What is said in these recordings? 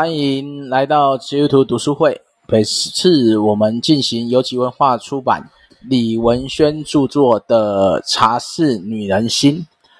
欢迎来到基督徒读书会。本次我们进行游击文化出版李文轩著作的《茶室女人心》。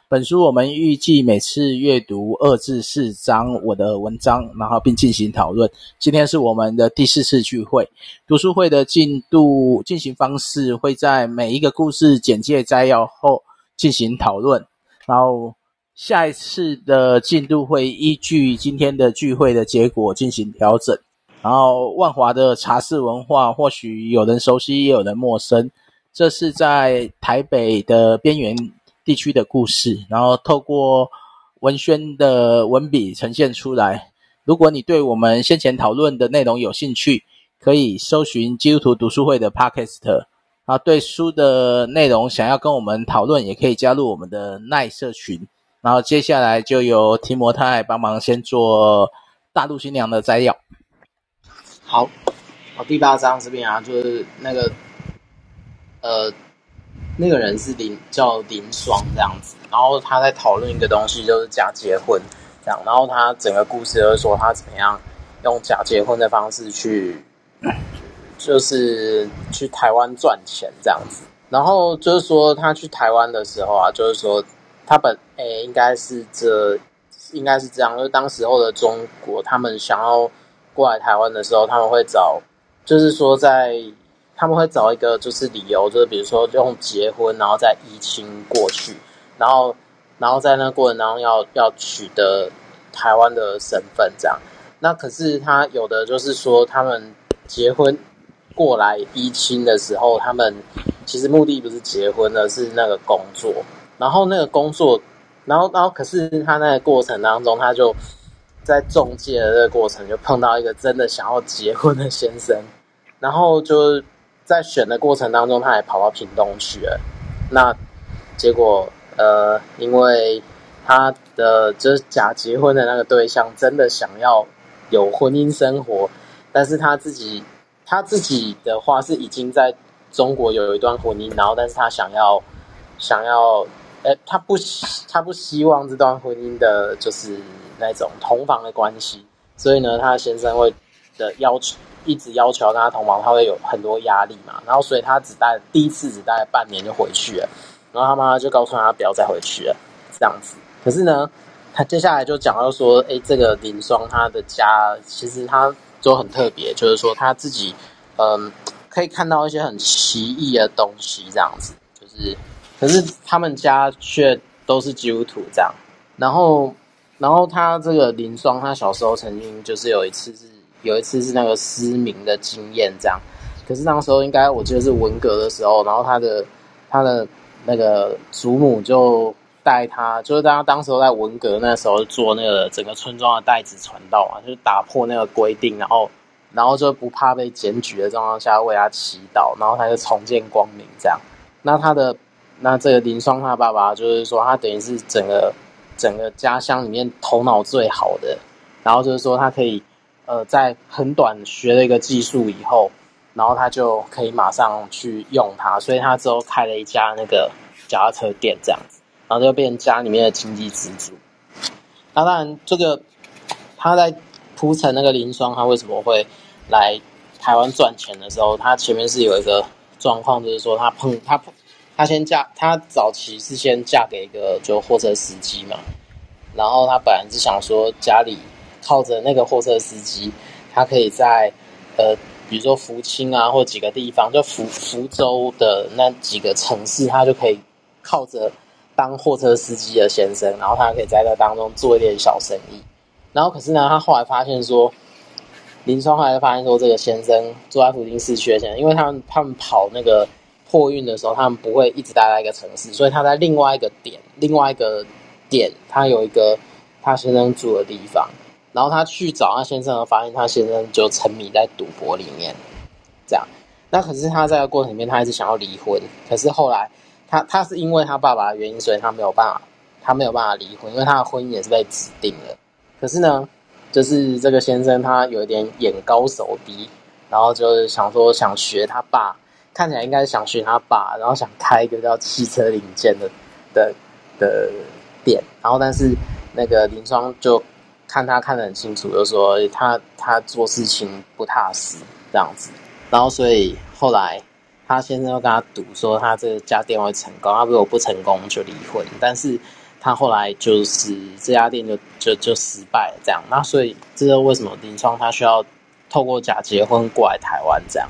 本书我们预计每次阅读二至四章我的文章，然后并进行讨论。今天是我们的第四次聚会。读书会的进度进行方式会在每一个故事简介摘要后进行讨论，然后。下一次的进度会依据今天的聚会的结果进行调整。然后，万华的茶室文化或许有人熟悉，也有人陌生。这是在台北的边缘地区的故事，然后透过文轩的文笔呈现出来。如果你对我们先前讨论的内容有兴趣，可以搜寻基督徒读书会的 Podcast。啊，对书的内容想要跟我们讨论，也可以加入我们的耐社群。然后接下来就由提摩太帮忙先做大陆新娘的摘要。好，好，第八章这边啊，就是那个呃，那个人是林叫林双这样子，然后他在讨论一个东西，就是假结婚这样，然后他整个故事就是说他怎么样用假结婚的方式去，就是去台湾赚钱这样子，然后就是说他去台湾的时候啊，就是说。他本诶、应该是这，应该是这样。就是当时候的中国，他们想要过来台湾的时候，他们会找，就是说在他们会找一个就是理由，就是比如说用结婚，然后再移亲过去，然后然后在那过程当中要要取得台湾的身份，这样。那可是他有的就是说，他们结婚过来移亲的时候，他们其实目的不是结婚，而是那个工作。然后那个工作，然后然后可是他那个过程当中，他就在中介的这个过程就碰到一个真的想要结婚的先生，然后就在选的过程当中，他还跑到屏东去了。那结果呃，因为他的就是假结婚的那个对象真的想要有婚姻生活，但是他自己他自己的话是已经在中国有一段婚姻，然后但是他想要想要。呃，他不希他不希望这段婚姻的就是那种同房的关系，所以呢，他的先生会的要求一直要求跟他同房，他会有很多压力嘛。然后，所以他只待第一次只待了半年就回去了，然后他妈妈就告诉他不要再回去了，这样子。可是呢，他接下来就讲到说，哎，这个林双他的家其实他就很特别，就是说他自己嗯可以看到一些很奇异的东西，这样子就是。可是他们家却都是基督徒这样，然后，然后他这个林双，他小时候曾经就是有一次是有一次是那个失明的经验这样，可是那时候应该我记得是文革的时候，然后他的他的那个祖母就带他，就是他当时候在文革那时候做那个整个村庄的代子传道嘛，就是打破那个规定，然后然后就不怕被检举的状况下为他祈祷，然后他就重见光明这样，那他的。那这个林双他爸爸就是说，他等于是整个整个家乡里面头脑最好的，然后就是说他可以呃在很短学了一个技术以后，然后他就可以马上去用它，所以他之后开了一家那个脚踏车店这样子，然后就变成家里面的经济支柱。那当然，这个他在铺陈那个林双他为什么会来台湾赚钱的时候，他前面是有一个状况，就是说他碰他碰。她先嫁，她早期是先嫁给一个就货车司机嘛，然后她本来是想说家里靠着那个货车司机，她可以在呃，比如说福清啊或几个地方，就福福州的那几个城市，她就可以靠着当货车司机的先生，然后她可以在那当中做一点小生意。然后可是呢，她后来发现说，林双后来发现说，这个先生住在福清市区的先生，因为他们他们跑那个。货运的时候，他们不会一直待在一个城市，所以他在另外一个点，另外一个点，他有一个他先生住的地方，然后他去找他先生，发现他先生就沉迷在赌博里面，这样。那可是他在过程里面，他一直想要离婚，可是后来他他是因为他爸爸的原因，所以他没有办法，他没有办法离婚，因为他的婚姻也是被指定的。可是呢，就是这个先生他有一点眼高手低，然后就是想说想学他爸。看起来应该是想寻他爸，然后想开一个叫汽车零件的的的店，然后但是那个林双就看他看得很清楚，就说他他做事情不踏实这样子，然后所以后来他先生又跟他赌说他这家店会成功，他如果不成功就离婚，但是他后来就是这家店就就就失败了这样，那所以这是为什么林双他需要透过假结婚过来台湾这样，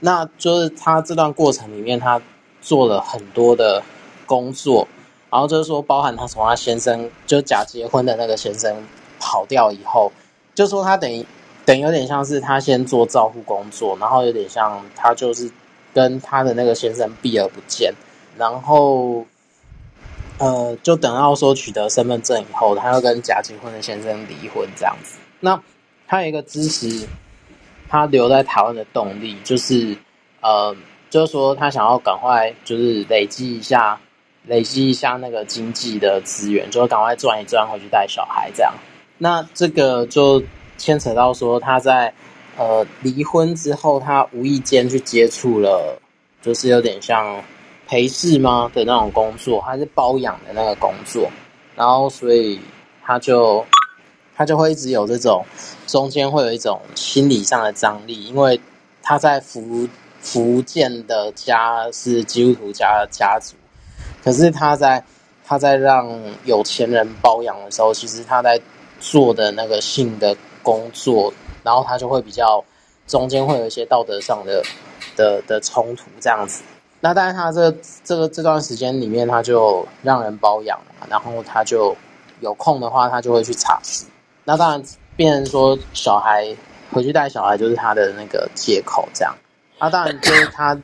那就是他这段过程里面他做了很多的工作，然后就是说包含他从他先生就假结婚的那个先生。跑掉以后，就说他等于等于有点像是他先做照护工作，然后有点像他就是跟他的那个先生避而不见，然后呃，就等到说取得身份证以后，他要跟假结婚的先生离婚这样子。那他有一个支持他留在台湾的动力，就是呃，就是说他想要赶快就是累积一下累积一下那个经济的资源，就赶快赚一赚回去带小孩这样。那这个就牵扯到说，他在呃离婚之后，他无意间去接触了，就是有点像陪侍吗的那种工作，还是包养的那个工作，然后所以他就他就会一直有这种中间会有一种心理上的张力，因为他在福福建的家是基督徒家的家族，可是他在他在让有钱人包养的时候，其实他在。做的那个性的工作，然后他就会比较中间会有一些道德上的的的冲突这样子。那但是他这这个这段时间里面，他就让人包养嘛，然后他就有空的话，他就会去茶室。那当然，变成说小孩回去带小孩就是他的那个借口这样。那当然就是他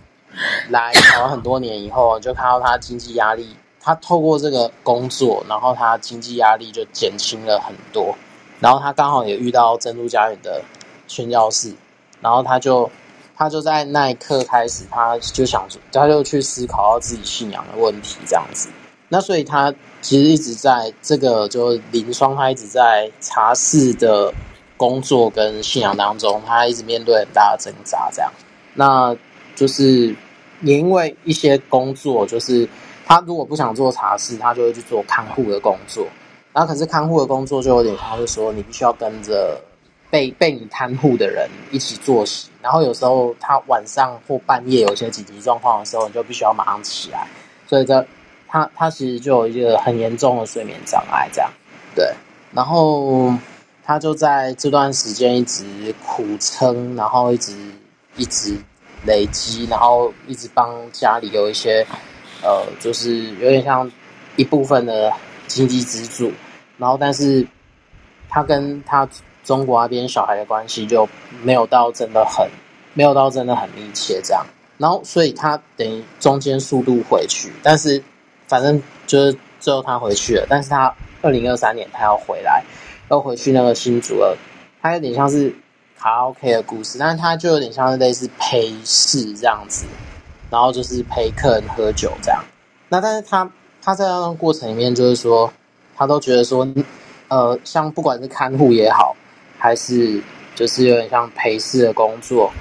来台湾很多年以后，就看到他经济压力。他透过这个工作，然后他经济压力就减轻了很多。然后他刚好也遇到珍珠家园的宣教士，然后他就他就在那一刻开始，他就想，他就去思考到自己信仰的问题，这样子。那所以他其实一直在这个就林双，他一直在茶室的工作跟信仰当中，他一直面对很大的挣扎，这样。那就是也因为一些工作，就是。他如果不想做茶室，他就会去做看护的工作。然后，可是看护的工作就有点，他会说你必须要跟着被被你看护的人一起作息。然后有时候他晚上或半夜有些紧急状况的时候，你就必须要马上起来。所以这他他其实就有一个很严重的睡眠障碍，这样对。然后他就在这段时间一直苦撑，然后一直一直累积，然后一直帮家里有一些。呃，就是有点像一部分的经济支柱，然后但是他跟他中国那边小孩的关系就没有到真的很没有到真的很密切这样，然后所以他等于中间速度回去，但是反正就是最后他回去了，但是他二零二三年他要回来，要回去那个新竹了，他有点像是卡拉 OK 的故事，但是他就有点像是类似陪侍这样子。然后就是陪客人喝酒这样，那但是他他在那个过程里面，就是说他都觉得说，呃，像不管是看护也好，还是就是有点像陪侍的工作，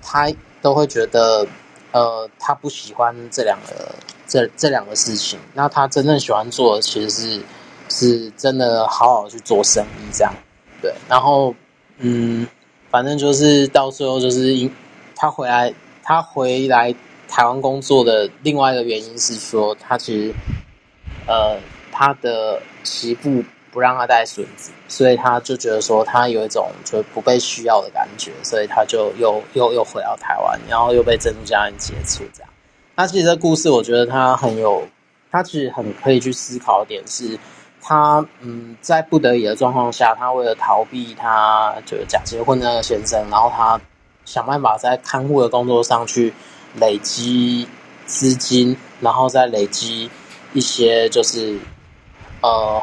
他都会觉得，呃，他不喜欢这两个这这两个事情。那他真正喜欢做的，其实是是真的好好去做生意这样，对。然后嗯，反正就是到最后就是因他回来。他回来台湾工作的另外一个原因是说，他其实，呃，他的媳妇不让他带孙子，所以他就觉得说他有一种就不被需要的感觉，所以他就又又又回到台湾，然后又被珍珠家人接触这样。那其实这故事我觉得他很有，他其实很可以去思考的点是，他嗯在不得已的状况下，他为了逃避他就是假结婚的那个先生，然后他。想办法在看护的工作上去累积资金，然后再累积一些就是呃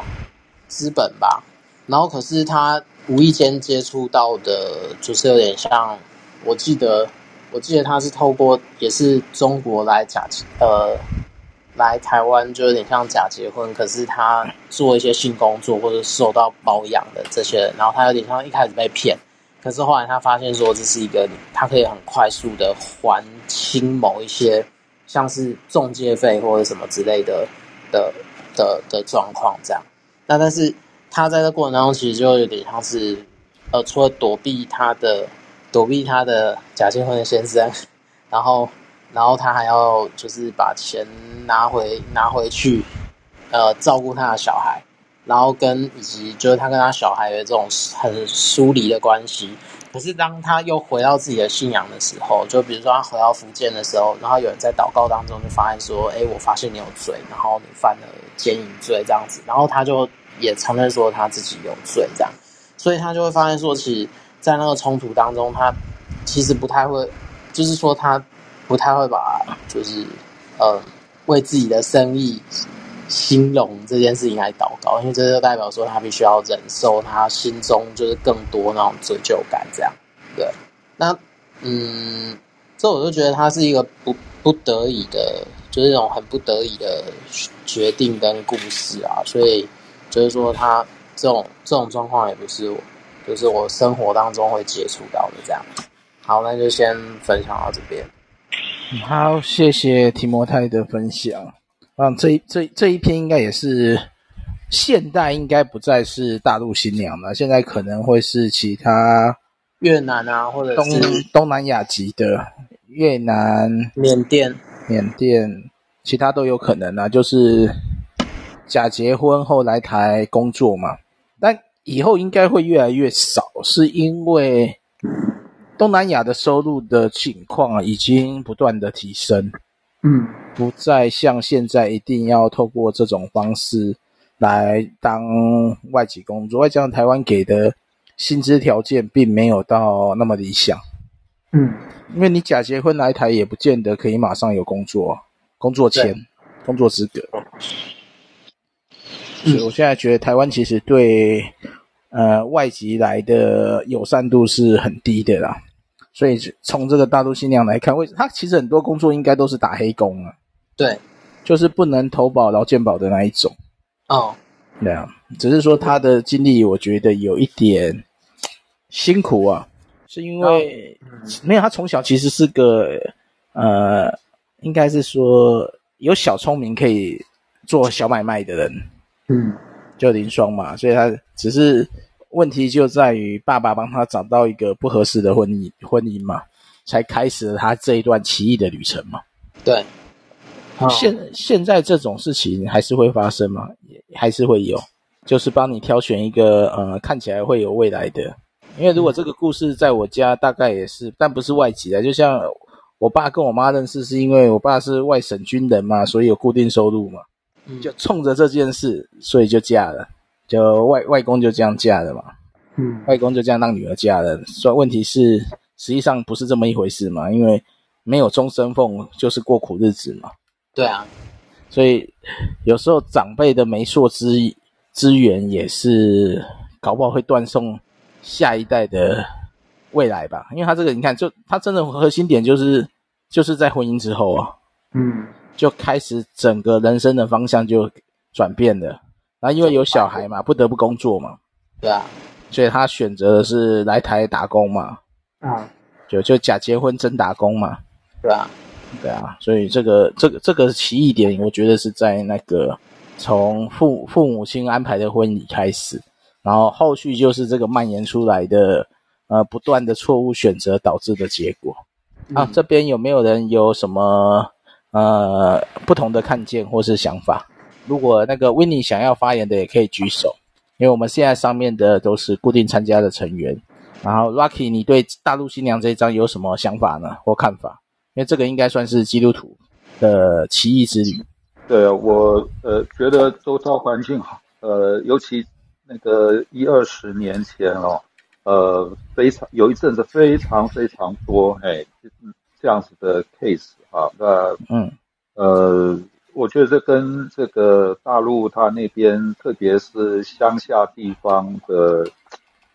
资本吧。然后可是他无意间接触到的，就是有点像，我记得我记得他是透过也是中国来假呃来台湾，就有点像假结婚。可是他做一些性工作或者受到包养的这些人，然后他有点像一开始被骗。可是后来他发现说，这是一个他可以很快速的还清某一些像是中介费或者什么之类的的的的状况这样。那但是他在这过程当中，其实就有点像是，呃，除了躲避他的躲避他的假结婚的先生，然后然后他还要就是把钱拿回拿回去，呃，照顾他的小孩，然后跟以及就是他跟他小孩的这种很疏离的关系。可是当他又回到自己的信仰的时候，就比如说他回到福建的时候，然后有人在祷告当中就发现说：“哎，我发现你有罪，然后你犯了奸淫罪。这样子。”然后他就也承认说他自己有罪。这样，所以他就会发现说，其实，在那个冲突当中，他其实不太会，就是说他不太会把就是呃为自己的生意。兴隆这件事情来祷告，因为这就代表说他必须要忍受他心中就是更多那种罪疚感，这样对。那嗯，这我就觉得他是一个不不得已的，就是那种很不得已的决定跟故事啊。所以就是说他这种这种状况也不是我，就是我生活当中会接触到的这样。好，那就先分享到这边。好，谢谢提摩太的分享。嗯，这这这一篇应该也是现代，应该不再是大陆新娘了，现在可能会是其他越南啊，或者是东东南亚籍的越南、缅甸、缅甸，其他都有可能啊。就是假结婚后来台工作嘛，但以后应该会越来越少，是因为东南亚的收入的情况已经不断的提升。嗯，不再像现在一定要透过这种方式来当外籍工作，外加上台湾给的薪资条件并没有到那么理想。嗯，因为你假结婚来台也不见得可以马上有工作、工作签、工作资格。所以我现在觉得台湾其实对呃外籍来的友善度是很低的啦。所以从这个大陆新娘来看，为他其实很多工作应该都是打黑工啊，对，就是不能投保劳健保的那一种。哦，对啊，只是说他的经历，我觉得有一点辛苦啊，是因为、哦。嗯、没有他从小其实是个呃，应该是说有小聪明可以做小买卖的人，嗯，就林双嘛，所以他只是。问题就在于爸爸帮他找到一个不合适的婚姻婚姻嘛，才开始了他这一段奇异的旅程嘛。对，现现在这种事情还是会发生吗？也还是会有，就是帮你挑选一个呃看起来会有未来的。因为如果这个故事在我家大概也是，但不是外籍的，就像我爸跟我妈认识是因为我爸是外省军人嘛，所以有固定收入嘛，就冲着这件事，所以就嫁了。就外外公就这样嫁了嘛，嗯，外公就这样让女儿嫁了。所以问题是，实际上不是这么一回事嘛，因为没有终身俸就是过苦日子嘛。对啊，所以有时候长辈的媒妁之资源也是搞不好会断送下一代的未来吧。因为他这个你看，就他真的核心点就是就是在婚姻之后啊，嗯，就开始整个人生的方向就转变了。然后因为有小孩嘛，不得不工作嘛，对啊，所以他选择的是来台打工嘛，啊，就就假结婚真打工嘛，对啊，对啊，所以这个这个这个奇异点，我觉得是在那个从父父母亲安排的婚礼开始，然后后续就是这个蔓延出来的呃不断的错误选择导致的结果。嗯、啊，这边有没有人有什么呃不同的看见或是想法？如果那个 Winnie 想要发言的，也可以举手，因为我们现在上面的都是固定参加的成员。然后 Rocky，你对大陆新娘这一章有什么想法呢？或看法？因为这个应该算是基督徒的奇异之旅。对，我呃觉得周遭环境好，呃，尤其那个一二十年前哦，呃，非常有一阵子非常非常多哎，这样子的 case 啊，那嗯呃。我觉得这跟这个大陆它那边，特别是乡下地方的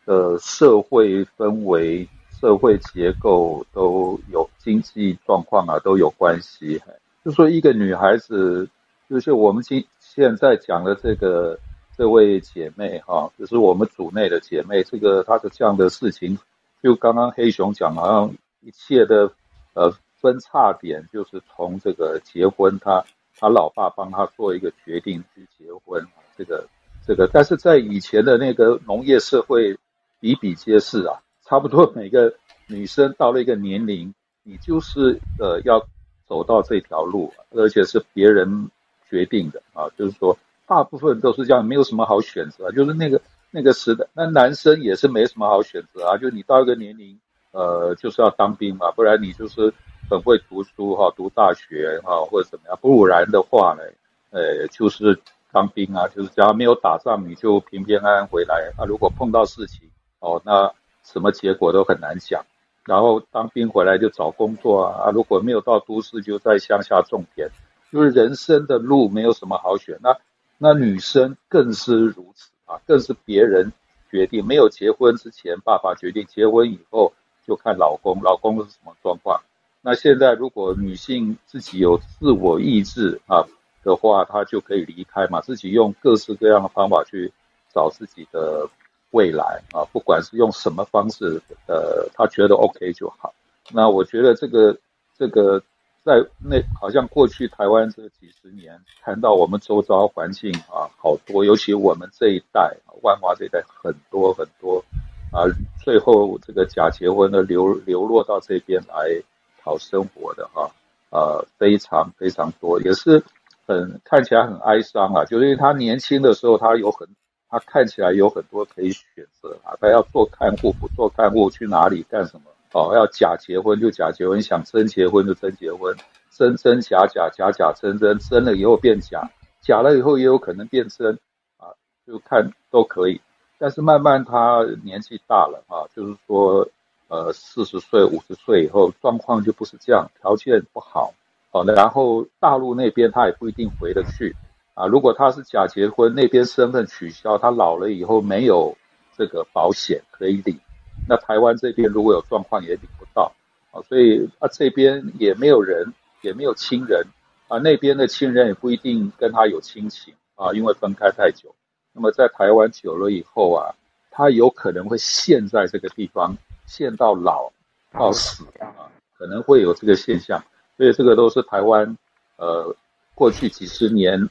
的社会氛围、社会结构都有经济状况啊，都有关系。就说一个女孩子，就是我们今现在讲的这个这位姐妹哈，就是我们组内的姐妹，这个她的这样的事情，就刚刚黑熊讲，好像一切的呃分叉点就是从这个结婚他。他老爸帮他做一个决定去结婚，这个这个，但是在以前的那个农业社会，比比皆是啊，差不多每个女生到了一个年龄，你就是呃要走到这条路，而且是别人决定的啊，就是说大部分都是这样，没有什么好选择，就是那个那个时代，那男生也是没什么好选择啊，就你到一个年龄，呃，就是要当兵嘛，不然你就是很会读书哈，读大学哈或者怎么样，不然的话呢，呃，就是。当兵啊，就是只要没有打仗，你就平平安安回来啊。如果碰到事情，哦，那什么结果都很难讲。然后当兵回来就找工作啊，啊，如果没有到都市，就在乡下种田。就是人生的路没有什么好选。那那女生更是如此啊，更是别人决定。没有结婚之前，爸爸决定；结婚以后，就看老公，老公是什么状况。那现在如果女性自己有自我意志啊。的话，她就可以离开嘛，自己用各式各样的方法去找自己的未来啊，不管是用什么方式，呃，她觉得 OK 就好。那我觉得这个这个在那好像过去台湾这几十年，看到我们周遭环境啊好多，尤其我们这一代，万华这一代很多很多啊，最后这个假结婚的流流落到这边来讨生活的哈，呃，非常非常多，也是。很看起来很哀伤啊，就是因为他年轻的时候，他有很，他看起来有很多可以选择啊。他要做看护，不做看护去哪里干什么？哦，要假结婚就假结婚，想真结婚就真结婚，真真假假，假假真真，真了以后变假，假了以后也有可能变真啊，就看都可以。但是慢慢他年纪大了啊，就是说，呃，四十岁、五十岁以后，状况就不是这样，条件不好。好的，然后大陆那边他也不一定回得去啊。如果他是假结婚，那边身份取消，他老了以后没有这个保险可以领。那台湾这边如果有状况也领不到啊，所以啊这边也没有人，也没有亲人啊，那边的亲人也不一定跟他有亲情啊，因为分开太久。那么在台湾久了以后啊，他有可能会陷在这个地方，陷到老到死啊，可能会有这个现象。所以这个都是台湾，呃，过去几十年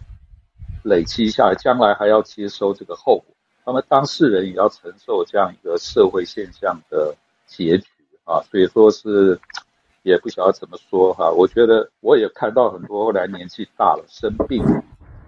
累积下来，将来还要接收这个后果。那么当事人也要承受这样一个社会现象的结局啊。所以说是也不晓得怎么说哈。我觉得我也看到很多后来年纪大了生病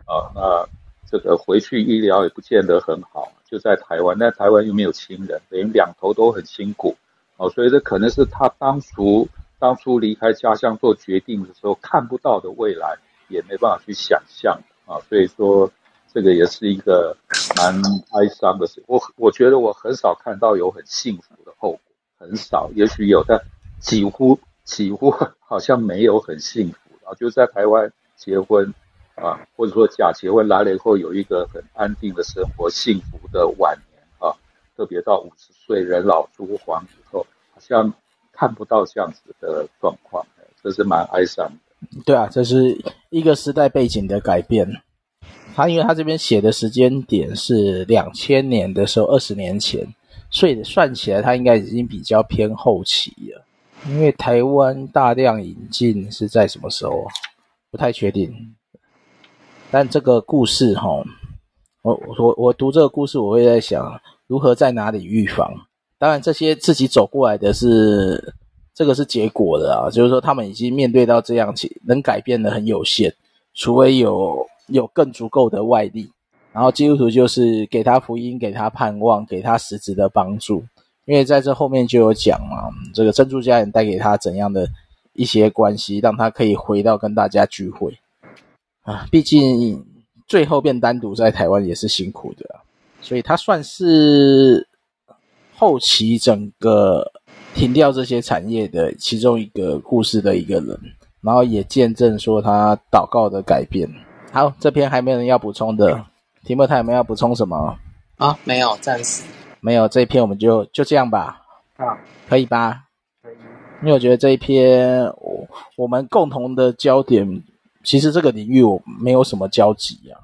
啊，那这个回去医疗也不见得很好，就在台湾，但台湾又没有亲人，等于两头都很辛苦啊。所以这可能是他当初。当初离开家乡做决定的时候，看不到的未来也没办法去想象啊，所以说这个也是一个蛮哀伤的事。我我觉得我很少看到有很幸福的后果，很少，也许有，但几乎几乎好像没有很幸福啊。就在台湾结婚啊，或者说假结婚来了以后有一个很安定的生活，幸福的晚年啊，特别到五十岁人老珠黄以后，好像。看不到这样子的状况，这是蛮哀伤的。对啊，这是一个时代背景的改变。他因为他这边写的时间点是两千年的时候，二十年前，所以算起来他应该已经比较偏后期了。因为台湾大量引进是在什么时候？不太确定。但这个故事哈，我我我读这个故事，我会在想如何在哪里预防。当然，这些自己走过来的是这个是结果的啊，就是说他们已经面对到这样，能改变的很有限，除非有有更足够的外力。然后基督徒就是给他福音，给他盼望，给他实质的帮助。因为在这后面就有讲啊，这个珍珠家人带给他怎样的一些关系，让他可以回到跟大家聚会啊。毕竟最后变单独在台湾也是辛苦的啊，所以他算是。后期整个停掉这些产业的其中一个故事的一个人，然后也见证说他祷告的改变。好，这篇还没有人要补充的，提莫泰有没有要补充什么？啊，没有，暂时没有。这一篇我们就就这样吧。啊，可以吧？可以。因为我觉得这一篇我我们共同的焦点，其实这个领域我没有什么交集啊。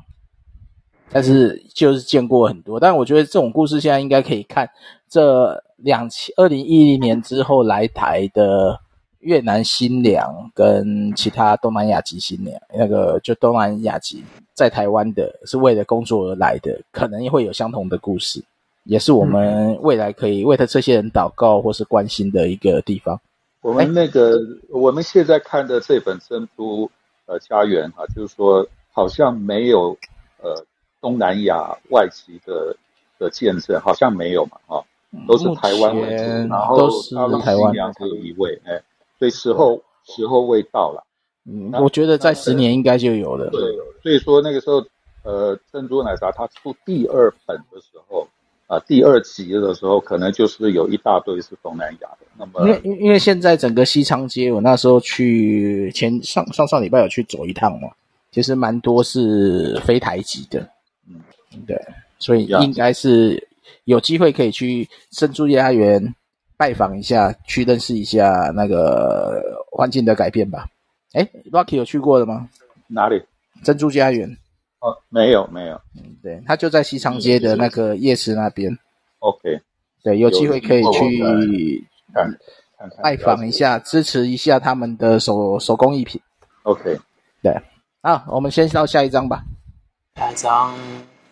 但是就是见过很多，但我觉得这种故事现在应该可以看这两千二零一零年之后来台的越南新娘跟其他东南亚籍新娘，那个就东南亚籍在台湾的是为了工作而来的，可能也会有相同的故事，也是我们未来可以为他这些人祷告或是关心的一个地方。我们那个我们现在看的这本《珍珠呃家园》哈，就是说好像没有呃东南亚外籍的的见证，好像没有嘛哈，都是台湾为主，然后都是台湾，新娘只有一位哎。所以时候时候未到了，嗯，我觉得在十年应该就有了。对，所以说那个时候，呃，珍珠奶茶它出第二本的时候，啊、呃，第二集的时候，可能就是有一大堆是东南亚的。那么，因为因为现在整个西昌街，我那时候去前上上上礼拜有去走一趟嘛，其实蛮多是非台籍的，嗯，对，所以应该是有机会可以去珍珠家园。拜访一下，去认识一下那个环境的改变吧。哎，Rocky 有去过的吗？哪里？珍珠家园？哦，没有，没有。嗯，对，他就在西昌街的那个夜市那边。OK，对，有机会可以去看看拜访一下，支持一下他们的手手工艺品。OK，对，好，我们先到下一张吧。下一张，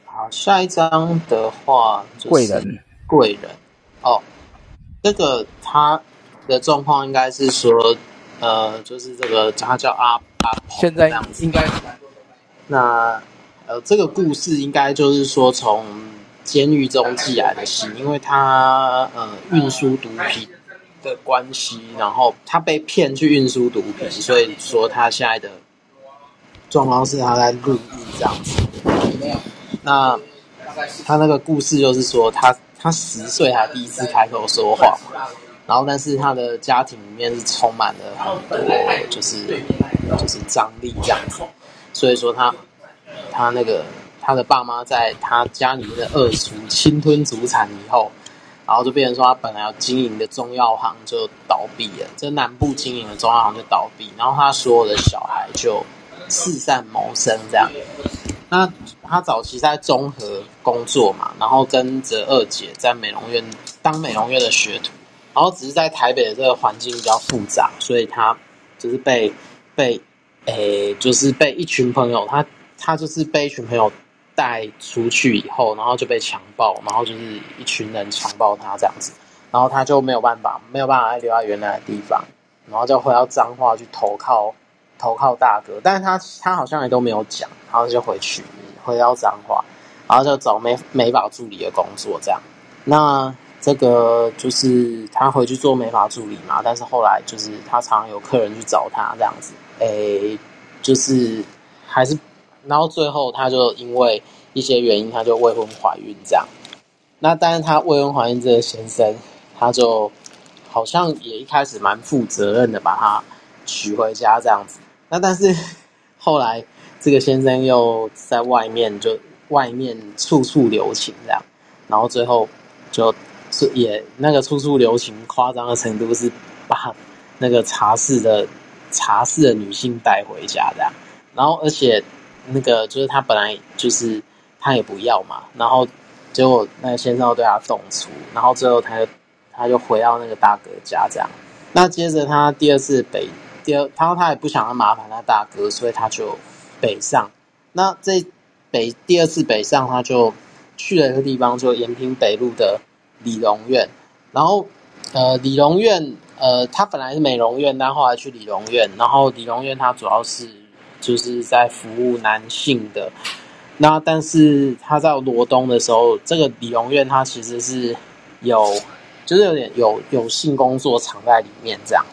好，下一张的话，贵人，贵人，哦。这个他的状况应该是说，呃，就是这个他叫阿阿，现在应该那呃，这个故事应该就是说从监狱中寄来的信，因为他呃运输毒品的关系，然后他被骗去运输毒品，所以说他现在的状况是他在入狱这样子。那他那个故事就是说他。他十岁还第一次开口说话，然后但是他的家庭里面是充满了很多就是就是张力这样子，所以说他他那个他的爸妈在他家里面的二叔侵吞祖产以后，然后就变成说他本来要经营的中药行就倒闭了，这南部经营的中药行就倒闭，然后他所有的小孩就四散谋生这样。那他早期在综合工作嘛，然后跟着二姐在美容院当美容院的学徒，然后只是在台北的这个环境比较复杂，所以他就是被被诶、就是被一群朋友，他他就是被一群朋友带出去以后，然后就被强暴，然后就是一群人强暴他这样子，然后他就没有办法，没有办法留在原来的地方，然后就回到彰化去投靠。投靠大哥，但是他他好像也都没有讲，然后就回去回到彰化，然后就找美美发助理的工作这样。那这个就是他回去做美发助理嘛，但是后来就是他常常有客人去找他这样子，诶，就是还是，然后最后他就因为一些原因，他就未婚怀孕这样。那但是他未婚怀孕这个先生，他就好像也一开始蛮负责任的把他娶回家这样子。那但是后来这个先生又在外面就外面处处留情这样，然后最后就是也那个处处留情夸张的程度是把那个茶室的茶室的女性带回家这样，然后而且那个就是他本来就是他也不要嘛，然后结果那个先生对他动粗，然后最后他就他就回到那个大哥家这样，那接着他第二次北。第二，他说他也不想要麻烦他大哥，所以他就北上。那这北第二次北上，他就去了一个地方，就延平北路的李荣院。然后，呃，李荣院，呃，他本来是美容院，但后来去李荣院。然后，李荣院它主要是就是在服务男性的。那但是他在罗东的时候，这个理容院它其实是有，就是有点有有性工作藏在里面这样。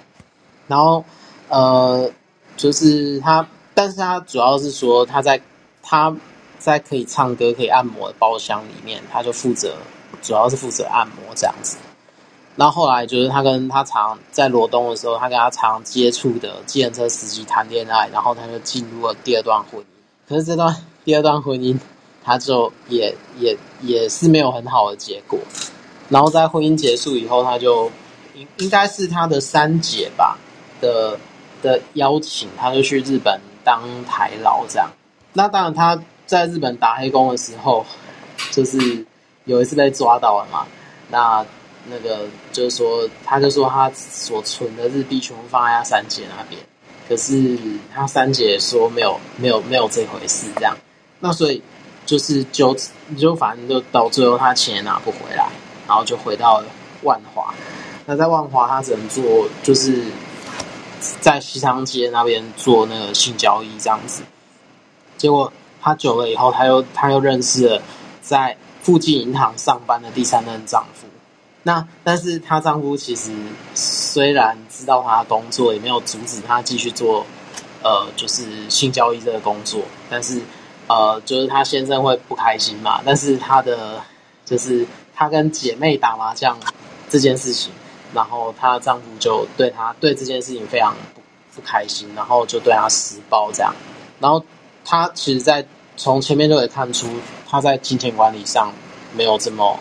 然后。呃，就是他，但是他主要是说他在他在可以唱歌、可以按摩的包厢里面，他就负责，主要是负责按摩这样子。然后后来就是他跟他常在罗东的时候，他跟他常接触的计程车司机谈恋爱，然后他就进入了第二段婚姻。可是这段第二段婚姻，他就也也也是没有很好的结果。然后在婚姻结束以后，他就应应该是他的三姐吧的。的邀请，他就去日本当台劳这样。那当然，他在日本打黑工的时候，就是有一次被抓到了嘛。那那个就是说，他就说他所存的日币全部放在他三姐那边，可是他三姐说没有没有没有这回事这样，那所以就是就就反正就到最后他钱也拿不回来，然后就回到万华，那在万华他只能做就是在西昌街那边做那个性交易这样子，结果他久了以后，他又他又认识了在附近银行上班的第三任丈夫。那但是她丈夫其实虽然知道她的工作，也没有阻止她继续做，呃，就是性交易这个工作。但是，呃，就是她先生会不开心嘛。但是她的就是她跟姐妹打麻将这件事情，然后她丈夫就对她对这件事情非常不不开心，然后就对她施暴这样。然后她其实，在从前面就可以看出，她在金钱管理上没有这么。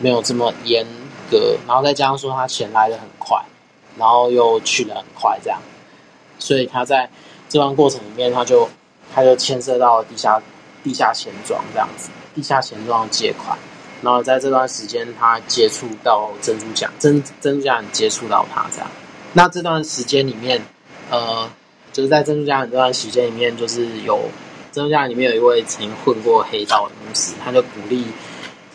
没有这么严格，然后再加上说他钱来的很快，然后又去的很快，这样，所以他在这段过程里面，他就他就牵涉到地下地下钱庄这样子，地下钱庄借款，然后在这段时间他接触到珍珠蒋，珍珍珠蒋接触到他这样，那这段时间里面，呃，就是在珍珠蒋这段时间里面，就是有珍珠蒋里面有一位曾经混过黑道的牧师，他就鼓励。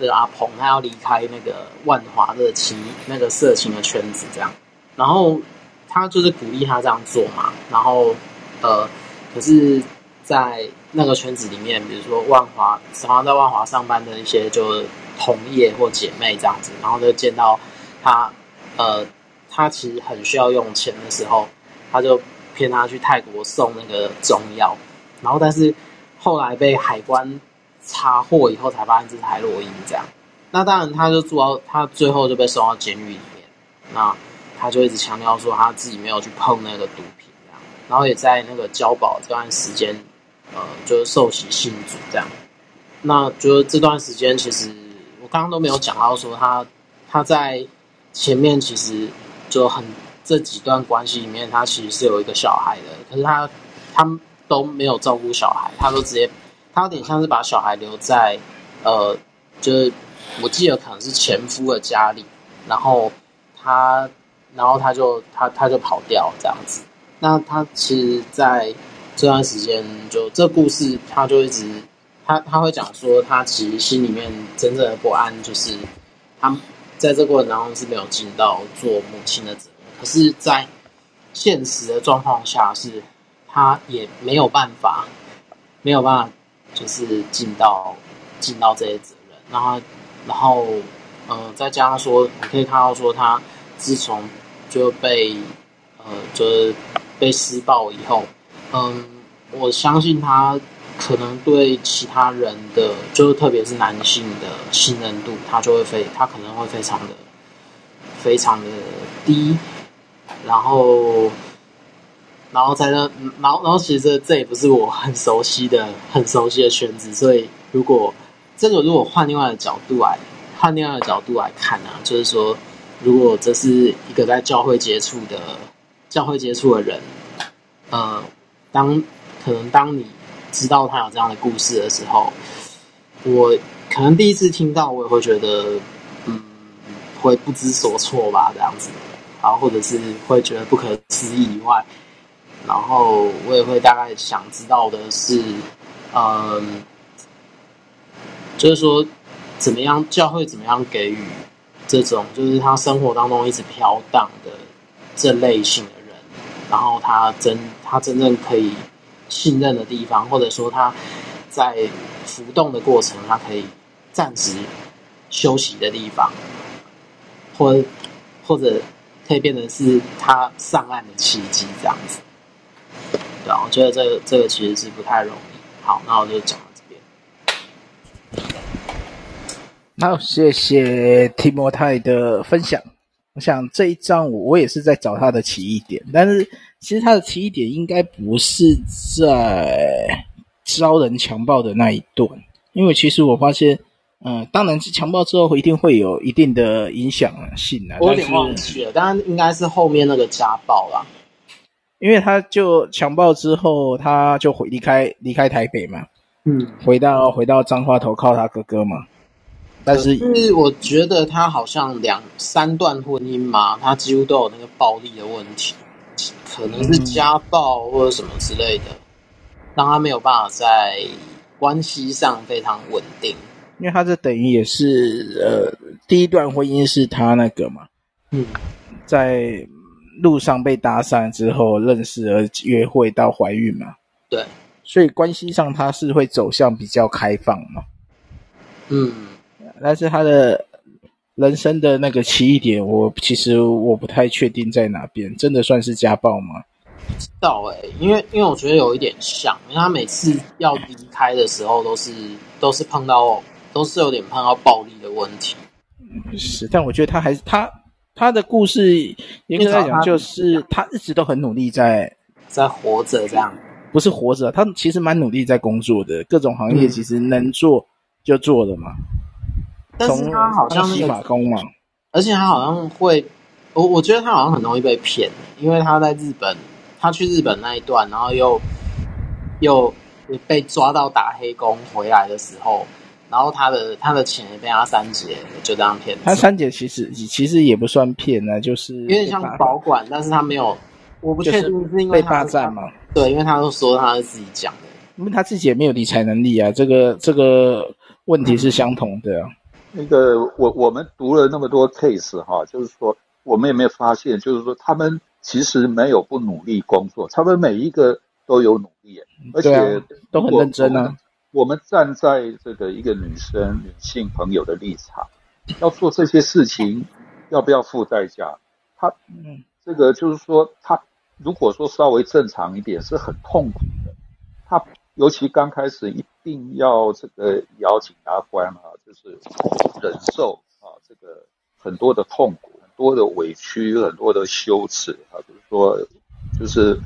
阿鹏他要离开那个万华的情那个色情的圈子，这样，然后他就是鼓励他这样做嘛，然后呃，可是，在那个圈子里面，比如说万华，常常在万华上班的一些就同业或姐妹这样子，然后就见到他，呃，他其实很需要用钱的时候，他就骗他去泰国送那个中药，然后但是后来被海关。查获以后才发现这是海洛因，这样，那当然他就住到他最后就被送到监狱里面，那他就一直强调说他自己没有去碰那个毒品，这样，然后也在那个交保这段时间，呃，就是受洗信主这样，那就是这段时间其实我刚刚都没有讲到说他他在前面其实就很这几段关系里面他其实是有一个小孩的，可是他他都没有照顾小孩，他都直接。他有点像是把小孩留在，呃，就是我记得可能是前夫的家里，然后他，然后他就他他就跑掉这样子。那他其实在这段时间，就这故事，他就一直他他会讲说，他其实心里面真正的不安，就是他在这过程当中是没有尽到做母亲的责任，可是，在现实的状况下，是他也没有办法，没有办法。就是尽到尽到这些责任，然后然后呃，再加上说，你可以看到说，他自从就被呃就是被施暴以后，嗯，我相信他可能对其他人的，就是特别是男性的信任度，他就会非他可能会非常的非常的低，然后。然后在那，然后然后其实这这也不是我很熟悉的、很熟悉的圈子，所以如果这个如果换另外的角度来，换另外的角度来看呢、就是说，如果这是一个在教会接触的教会接触的人，呃，当可能当你知道他有这样的故事的时候，我可能第一次听到，我也会觉得，嗯，会不知所措吧，这样子，然后或者是会觉得不可思议以外。然后我也会大概想知道的是，嗯，就是说，怎么样教会怎么样给予这种就是他生活当中一直飘荡的这类型的人，然后他真他真正可以信任的地方，或者说他在浮动的过程，他可以暂时休息的地方，或或者可以变成是他上岸的契机，这样子。对，我觉得这个这个其实是不太容易。好，那我就讲到这边。好，谢谢提摩太的分享。我想这一章我我也是在找他的奇异点，但是其实他的奇异点应该不是在招人强暴的那一段，因为其实我发现，嗯、呃，当然是强暴之后一定会有一定的影响性啊。我有点忘记了，当然应该是后面那个家暴啦。因为他就强暴之后，他就回离开离开台北嘛，嗯，回到回到彰化投靠他哥哥嘛，但是，是我觉得他好像两三段婚姻嘛，他几乎都有那个暴力的问题，可能是家暴或者什么之类的，让他没有办法在关系上非常稳定。因为他这等于也是呃，第一段婚姻是他那个嘛，嗯，在路上被搭讪之后认识而约会到怀孕嘛，对，所以关系上他是会走向比较开放嘛，嗯。但是他的人生的那个奇异点，我其实我不太确定在哪边，真的算是家暴吗？不知道哎、欸，因为因为我觉得有一点像，因为他每次要离开的时候，都是都是碰到，都是有点碰到暴力的问题。嗯，是，但我觉得他还是他他的故事，严格来讲，就是他一直都很努力在在活着，这样。不是活着，他其实蛮努力在工作的，各种行业其实能做就做了嘛。嗯但是他好像洗马工嘛，而且他好像会，我我觉得他好像很容易被骗，因为他在日本，他去日本那一段，然后又又被抓到打黑工回来的时候，然后他的他的钱也被他三姐就这样骗。他三姐其实其实也不算骗呢，就是有点像保管，但是他没有，我不确定是因为被霸占嘛？对，因为他都说他是自己讲的，因为他自己也没有理财能力啊，这个这个问题是相同的那个，我我们读了那么多 case 哈，就是说，我们有没有发现，就是说，他们其实没有不努力工作，他们每一个都有努力，而且都很认真啊。我们站在这个一个女生、女性朋友的立场，要做这些事情，要不要付代价？她，嗯，这个就是说，她如果说稍微正常一点，是很痛苦的。她。尤其刚开始一定要这个咬紧牙关啊，就是忍受啊这个很多的痛苦、很多的委屈、很多的羞耻啊，比如说就是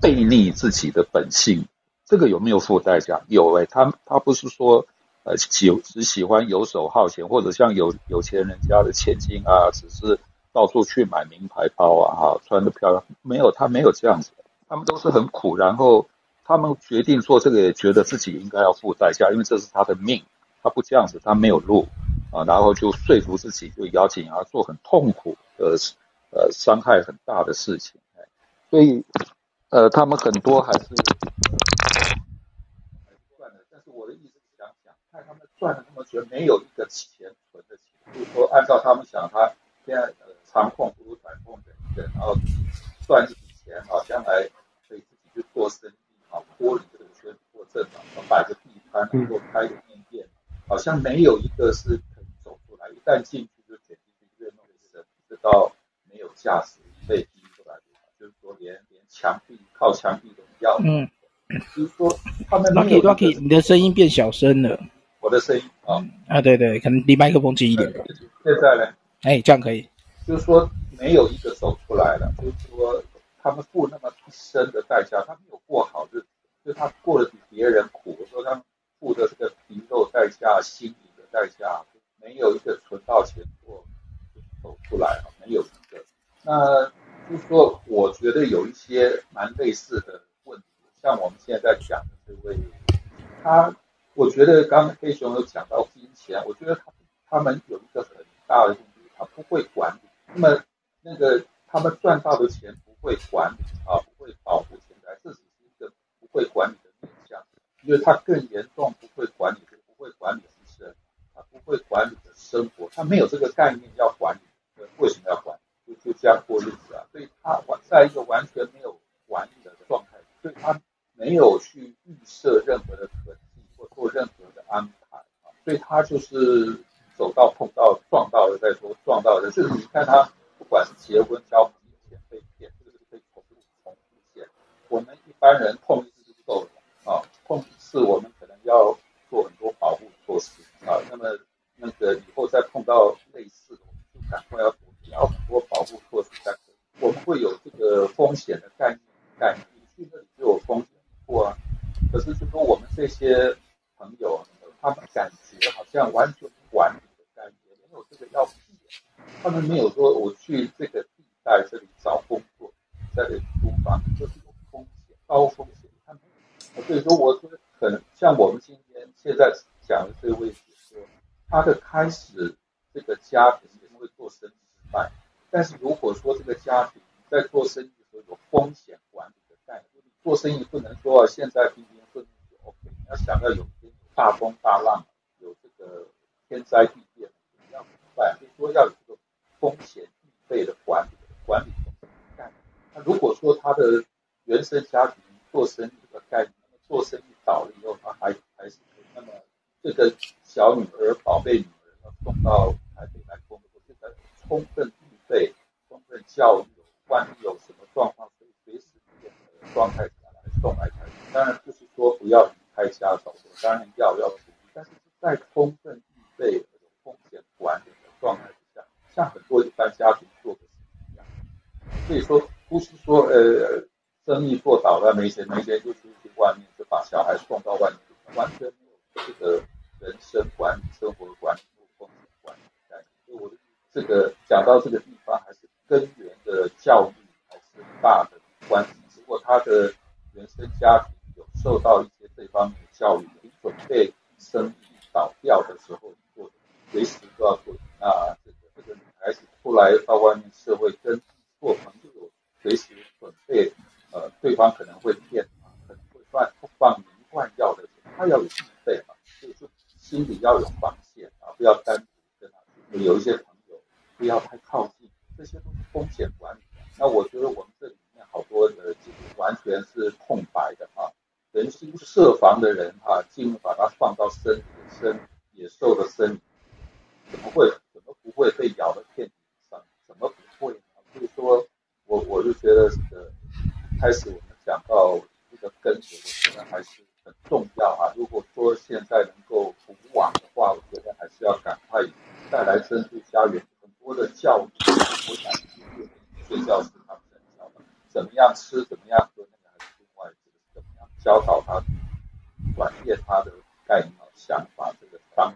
背逆自己的本性，这个有没有付代价？有哎、他他不是说呃喜只喜欢游手好闲，或者像有有钱人家的千金啊，只是到处去买名牌包啊，哈，穿得漂亮，没有，他没有这样子，他们都是很苦，然后。他们决定做这个，也觉得自己应该要付代价，因为这是他的命。他不这样子，他没有路啊，然后就说服自己，就邀请他做很痛苦的，呃，伤害很大的事情。所以，呃，他们很多还是赚的。但是我的意思是想想，看他们赚了那么久，没有一个钱存的钱，就是说按照他们想，他现在呃长痛不如短痛的一个，然后赚一笔钱啊，将来可以自己去做生意。啊，脱离这个圈子做正常，摆个地摊，或开个面店，好像没有一个是可以走出来。一旦进去就卷进去，越弄越深，直到没有价值被逼出来，就是说连墙壁靠墙壁的要。嗯，就是说他们没有。Rocky，Rocky，你的声音变小声了。我的声音啊啊，对对，可能离麦克风近一点吧。现在呢？哎，这样可以。就是说没有一个走出来了，就是说。他们付那么一生的代价，他没有过好日子，就他过得比别人苦。我说他们付的这个皮肉代价、心理的代价，没有一个存到钱做走出来啊，没有一个。那就是说，我觉得有一些蛮类似的问题，像我们现在在讲的这位，他，我觉得刚黑熊有讲到金钱，我觉得他他们有一个很大的问题，他不会管理。那么那个他们赚到的钱。不会管理啊，不会保护钱财，这只是一个不会管理的面向。因为他更严重，不会管理，不会管理自身，他不会管理的生活，他没有这个概念要管理。为什么要管？就这样过日子啊。所以他完在一个完全没有管理的状态，所以他没有去预设任何的可能性或做任何的安排啊。所以他就是走到碰到撞到了再说，撞到了就是你看他不管是结婚交冥钱、被骗，这个是可以重复重复见。我们一般人碰一次就够了啊，碰一次我们可能要做很多保护措施啊。那么那个以后再碰到类似的，就赶快要要很多保护措施才可以。我们会有这个风险的概念，概念你去那里就有风险过啊。可是就说我们这些朋友，他们感觉好像完全不管理的概念，没有这个要避，他们没有说我去这个地带这里找工作，在这里租房就是有风险。高风险，他没有，所以说我觉得可能像我们今天现在讲的这位解说，他的开始这个家庭因为做生意败，但是如果说这个家庭在做生意的时候有风险管理的概念，做生意不能说现在平平顺顺就 OK，你要想要有天大风大浪，有这个天灾地变，怎么样怎么办？就是说要有这个风险预备的管理管理的概念。那如果说他的原生家庭做生意这个概念，那么做生意倒了以后，他还还是可以，那么这个小女儿、宝贝女儿要送到台北来，充分预备、充分教育，万一有什么状况，可以随时变的状态下来送来台北。当然不是说不要离开家走，当然要要注意，但是在充分预备、有风险管理的状态之下，像很多一般家庭做的事情一样。所以说，不是说呃。生意做倒了，没钱没钱就出去外面，就把小孩送到外面去，完全没有这个人生管理、生活管理、风险管理概念。所以我的这个讲到这个地方，还是根源的教育还是大的关系。如果他的原生家庭有受到一些这方面的教育，你准备生意倒掉的时候做，随时都要做。那这个这个女孩子后来到外面社会跟做朋友，随时准备。呃，对方可能会骗啊，可能会放放迷幻药的时候，他要有预备嘛，就是心里要有防线啊，不要单独跟他去。有一些不要太靠近，这些都是风险管理。那我觉得我们这里面好多的完全是空白的啊，人心设防的人啊，尽把它放到深野生野兽的身，怎么会怎么不会被咬得遍体鳞伤？怎么不会呢？所以说我我就觉得这个。开始我们讲到这个根源，我觉得还是很重要啊。如果说现在能够补网的话，我觉得还是要赶快带来珍珠家园很多的教育。我想睡觉是他们很教的，怎么样吃，怎么样喝，那个还是另外一个怎么样教导他，转变他的概念、想法。这个当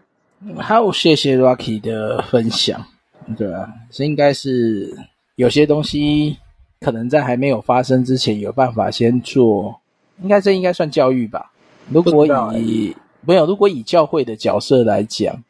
好，谢谢 Rocky 的分享。对啊，这应该是有些东西。可能在还没有发生之前，有办法先做，应该这应该算教育吧。如果以没有，如果以教会的角色来讲，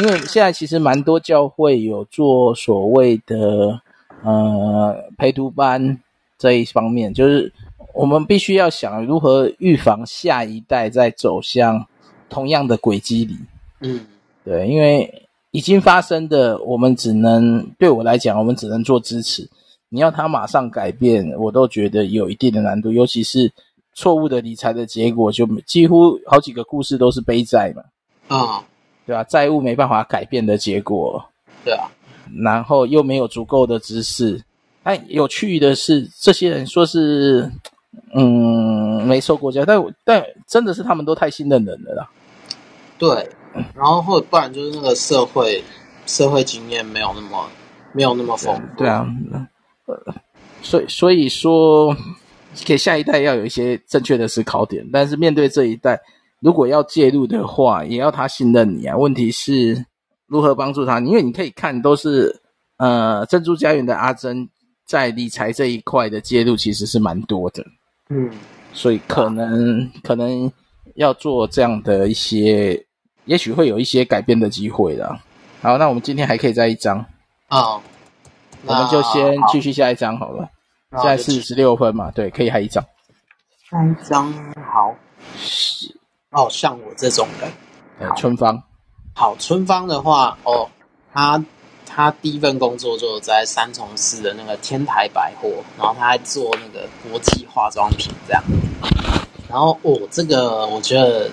因为现在其实蛮多教会有做所谓的呃陪读班这一方面，就是我们必须要想如何预防下一代在走向同样的轨迹里。嗯，对，因为已经发生的，我们只能对我来讲，我们只能做支持。你要他马上改变，我都觉得有一定的难度，尤其是错误的理财的结果，就几乎好几个故事都是背债嘛，啊、嗯，对吧？债务没办法改变的结果，对啊，然后又没有足够的知识。哎，有趣的是，这些人说是，嗯，没受过教，但但真的是他们都太信任人了啦。对，然后或者不然就是那个社会社会经验没有那么没有那么丰富，对啊。呃，所以所以说，给下一代要有一些正确的思考点。但是面对这一代，如果要介入的话，也要他信任你啊。问题是如何帮助他？因为你可以看，都是呃珍珠家园的阿珍在理财这一块的介入，其实是蛮多的。嗯，所以可能可能要做这样的一些，也许会有一些改变的机会啦。好，那我们今天还可以再一张哦。我们就先继续下一张好了，好，现在是十六分嘛，对，可以还一张。下一张好，是哦，像我这种人，呃，春芳。好，春芳的话，哦，他他第一份工作就在三重市的那个天台百货，然后他还做那个国际化妆品这样。然后哦，这个我觉得，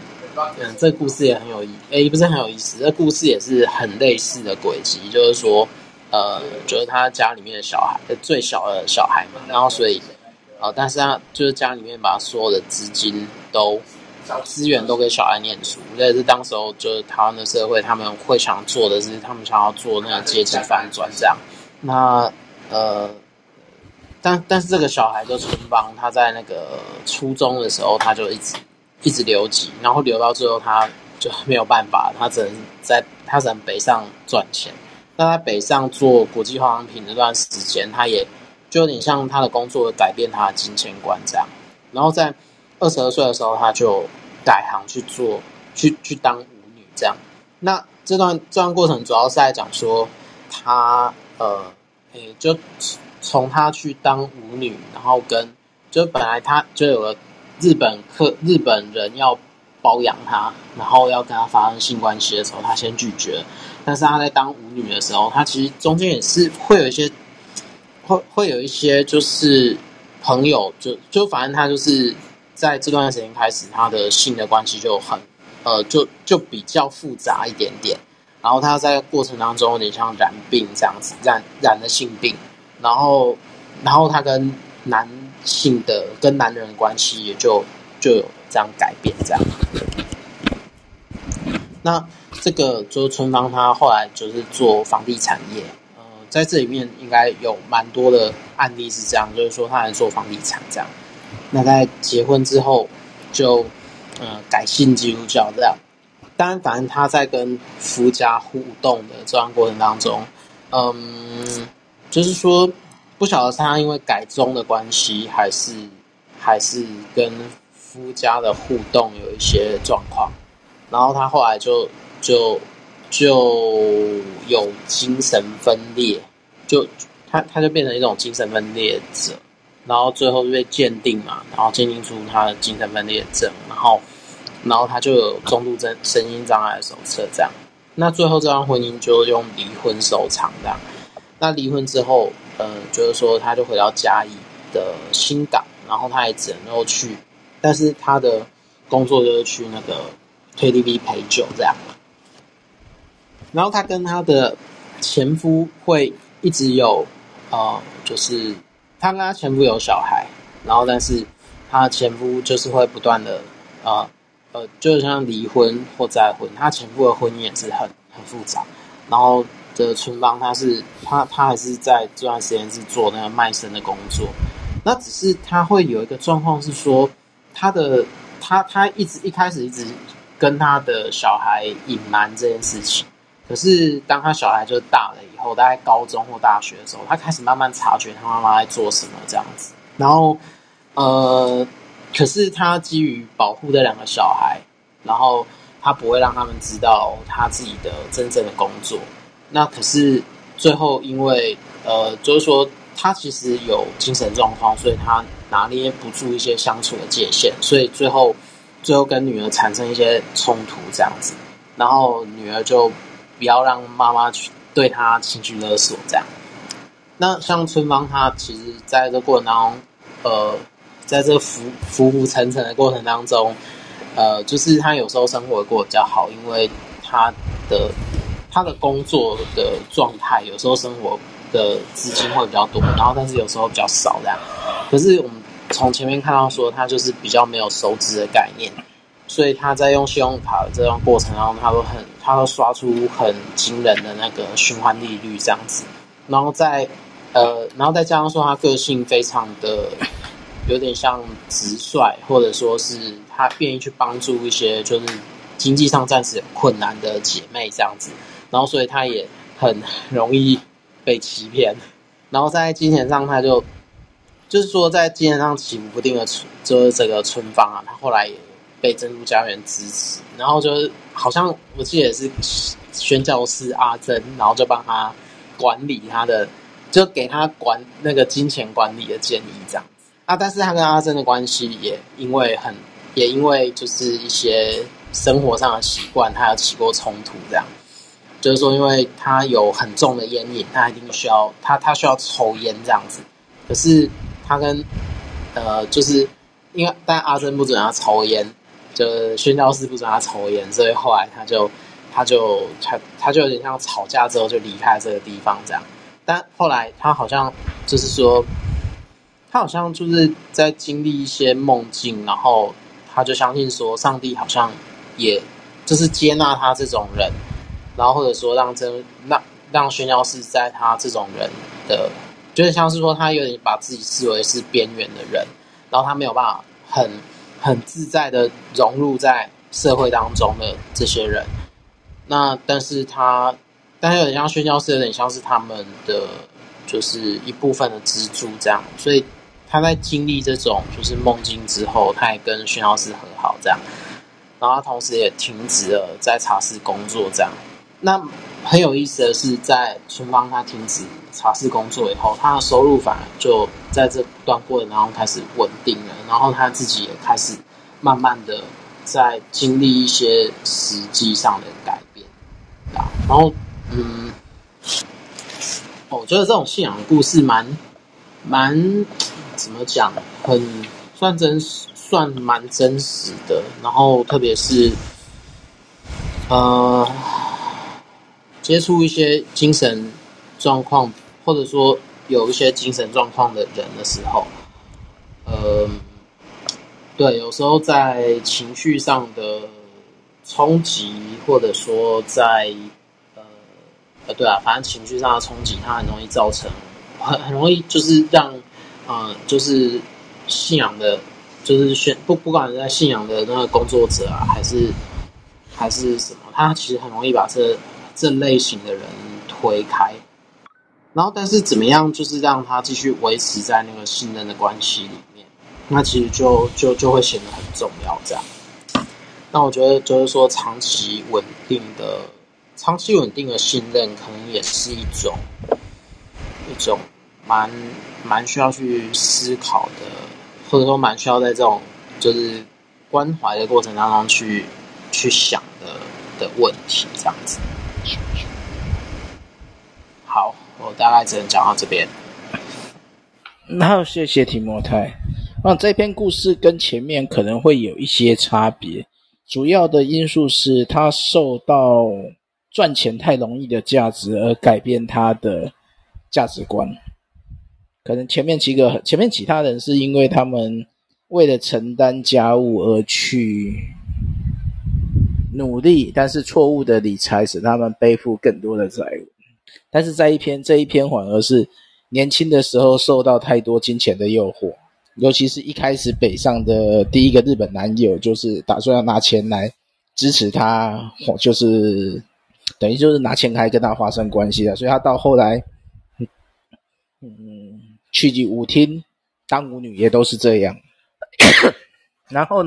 嗯，这故事也很有意，诶，不是很有意思，这故事也是很类似的轨迹，就是说。呃，就是他家里面的小孩，最小的小孩嘛，然后所以，呃，但是他就是家里面把所有的资金都资源都给小孩念书，这也是当时候就是台湾的社会，他们会想做的是，他们想要做那个阶级翻转这样。那呃，但但是这个小孩就春帮，他在那个初中的时候，他就一直一直留级，然后留到最后，他就没有办法，他只能在他只能北上赚钱。他在北上做国际化妆品那段时间，他也就有点像他的工作改变他的金钱观这样。然后在二十二岁的时候，他就改行去做，去去当舞女这样。那这段这段过程主要是在讲说他呃，诶，就从他去当舞女，然后跟就本来他就有了日本客日本人要包养他，然后要跟他发生性关系的时候，他先拒绝。但是他在当舞女的时候，他其实中间也是会有一些，会会有一些就是朋友，就就反正他就是在这段时间开始，他的性的关系就很呃，就就比较复杂一点点。然后他在过程当中有点像染病这样子，染染了性病，然后然后他跟男性的跟男人关系也就就有这样改变这样。那这个周春芳，他后来就是做房地产业，呃，在这里面应该有蛮多的案例是这样，就是说他来做房地产这样。那在结婚之后就呃改信基督教这样。当然，反正他在跟夫家互动的这段过程当中，嗯，就是说不晓得是他因为改宗的关系，还是还是跟夫家的互动有一些状况，然后他后来就就就有精神分裂，就他他就变成一种精神分裂者，然后最后就被鉴定嘛，然后鉴定出他的精神分裂症，然后。然后他就有中度症身心障碍的手册，这样。那最后这段婚姻就用离婚收场，这样。那离婚之后，呃，就是说他就回到嘉义的新港，然后他也只能够去，但是他的工作就是去那个 KTV 陪酒这样。然后他跟他的前夫会一直有，呃，就是他跟他前夫有小孩，然后但是他前夫就是会不断的，呃。呃，就像离婚或再婚，他前夫的婚姻也是很很复杂。然后的春芳，他是他他还是在这段时间是做那个卖身的工作。那只是他会有一个状况是说，他的他他一直一开始一直跟他的小孩隐瞒这件事情。可是当他小孩就大了以后，大概高中或大学的时候，他开始慢慢察觉他妈妈在做什么这样子。然后呃。可是他基于保护这两个小孩，然后他不会让他们知道他自己的真正的工作。那可是最后，因为呃，就是说他其实有精神状况，所以他拿捏不住一些相处的界限，所以最后最后跟女儿产生一些冲突这样子。然后女儿就不要让妈妈去对他情绪勒索这样。那像春芳，她其实在这过程当中，呃。在这浮浮浮沉沉的过程当中，呃，就是她有时候生活过得比较好，因为她的他的工作的状态，有时候生活的资金会比较多，然后但是有时候比较少这样。可是我们从前面看到说，他就是比较没有收支的概念，所以他在用信用卡的这段过程当中，他都很他都刷出很惊人的那个循环利率这样子，然后再呃，然后再加上说他个性非常的。有点像直率，或者说是他愿意去帮助一些就是经济上暂时有困难的姐妹这样子，然后所以他也很容易被欺骗，然后在金钱上他就就是说在金钱上起伏不定的，就是这个春芳啊，他后来也被珍珠家园支持，然后就是好像我记得也是宣教师阿珍，然后就帮他管理他的，就给他管那个金钱管理的建议这样。啊，但是他跟阿珍的关系也因为很，也因为就是一些生活上的习惯，他有起过冲突，这样，就是说，因为他有很重的烟瘾，他一定需要他他需要抽烟这样子，可是他跟呃，就是因为但阿珍不准他抽烟，就是宣教士不准他抽烟，所以后来他就他就他他就有点像吵架之后就离开这个地方这样，但后来他好像就是说。他好像就是在经历一些梦境，然后他就相信说，上帝好像也就是接纳他这种人，然后或者说让真让让宣教士在他这种人的，就是像是说他有点把自己视为是边缘的人，然后他没有办法很很自在的融入在社会当中的这些人。那但是他，但是有点像宣教士，有点像是他们的就是一部分的支柱这样，所以。他在经历这种就是梦境之后，他也跟宣教士和好，这样，然后他同时也停止了在茶室工作，这样，那很有意思的是，在春芳他停止茶室工作以后，他的收入反而就在这段过程当中开始稳定了，然后他自己也开始慢慢的在经历一些实际上的改变，然后嗯，我觉得这种信仰的故事蛮蛮怎么讲，很算真，算蛮真实的，然后特别是呃。接触一些精神状况，或者说有一些精神状况的人的时候，呃，对，有时候在情绪上的冲击，或者说在呃呃，对啊，反正情绪上的冲击，它很容易造成，很很容易就是让，呃，就是信仰的，就是选不不管是在信仰的那个工作者啊，还是还是什么，他其实很容易把这。这类型的人推开，然后但是怎么样，就是让他继续维持在那个信任的关系里面，那其实就就就会显得很重要。这样，那我觉得就是说，长期稳定的、长期稳定的信任，可能也是一种一种蛮蛮需要去思考的，或者说蛮需要在这种就是关怀的过程当中去去想的的问题，这样子。好，我大概只能讲到这边。那谢谢提摩太。那这篇故事跟前面可能会有一些差别，主要的因素是他受到赚钱太容易的价值而改变他的价值观。可能前面几个，前面其他人是因为他们为了承担家务而去。努力，但是错误的理财使他们背负更多的债务。但是在一篇这一篇反而是年轻的时候受到太多金钱的诱惑，尤其是一开始北上的第一个日本男友，就是打算要拿钱来支持他，就是等于就是拿钱来跟他发生关系的。所以他到后来，嗯，去舞厅当舞女也都是这样。然后。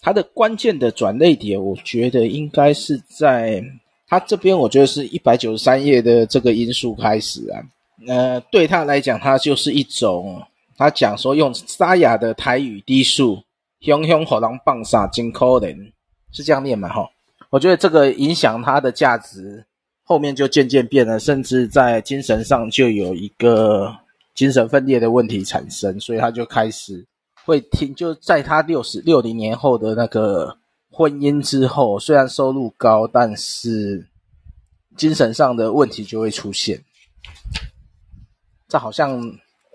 他的关键的转捩点，我觉得应该是在他这边。我觉得是一百九十三页的这个因素开始啊。呃，对他来讲，他就是一种他讲说用沙哑的台语低数，凶凶火狼棒撒金扣人，是这样念嘛？哈，我觉得这个影响他的价值，后面就渐渐变了，甚至在精神上就有一个精神分裂的问题产生，所以他就开始。会听，就在他六十六零年后的那个婚姻之后，虽然收入高，但是精神上的问题就会出现。这好像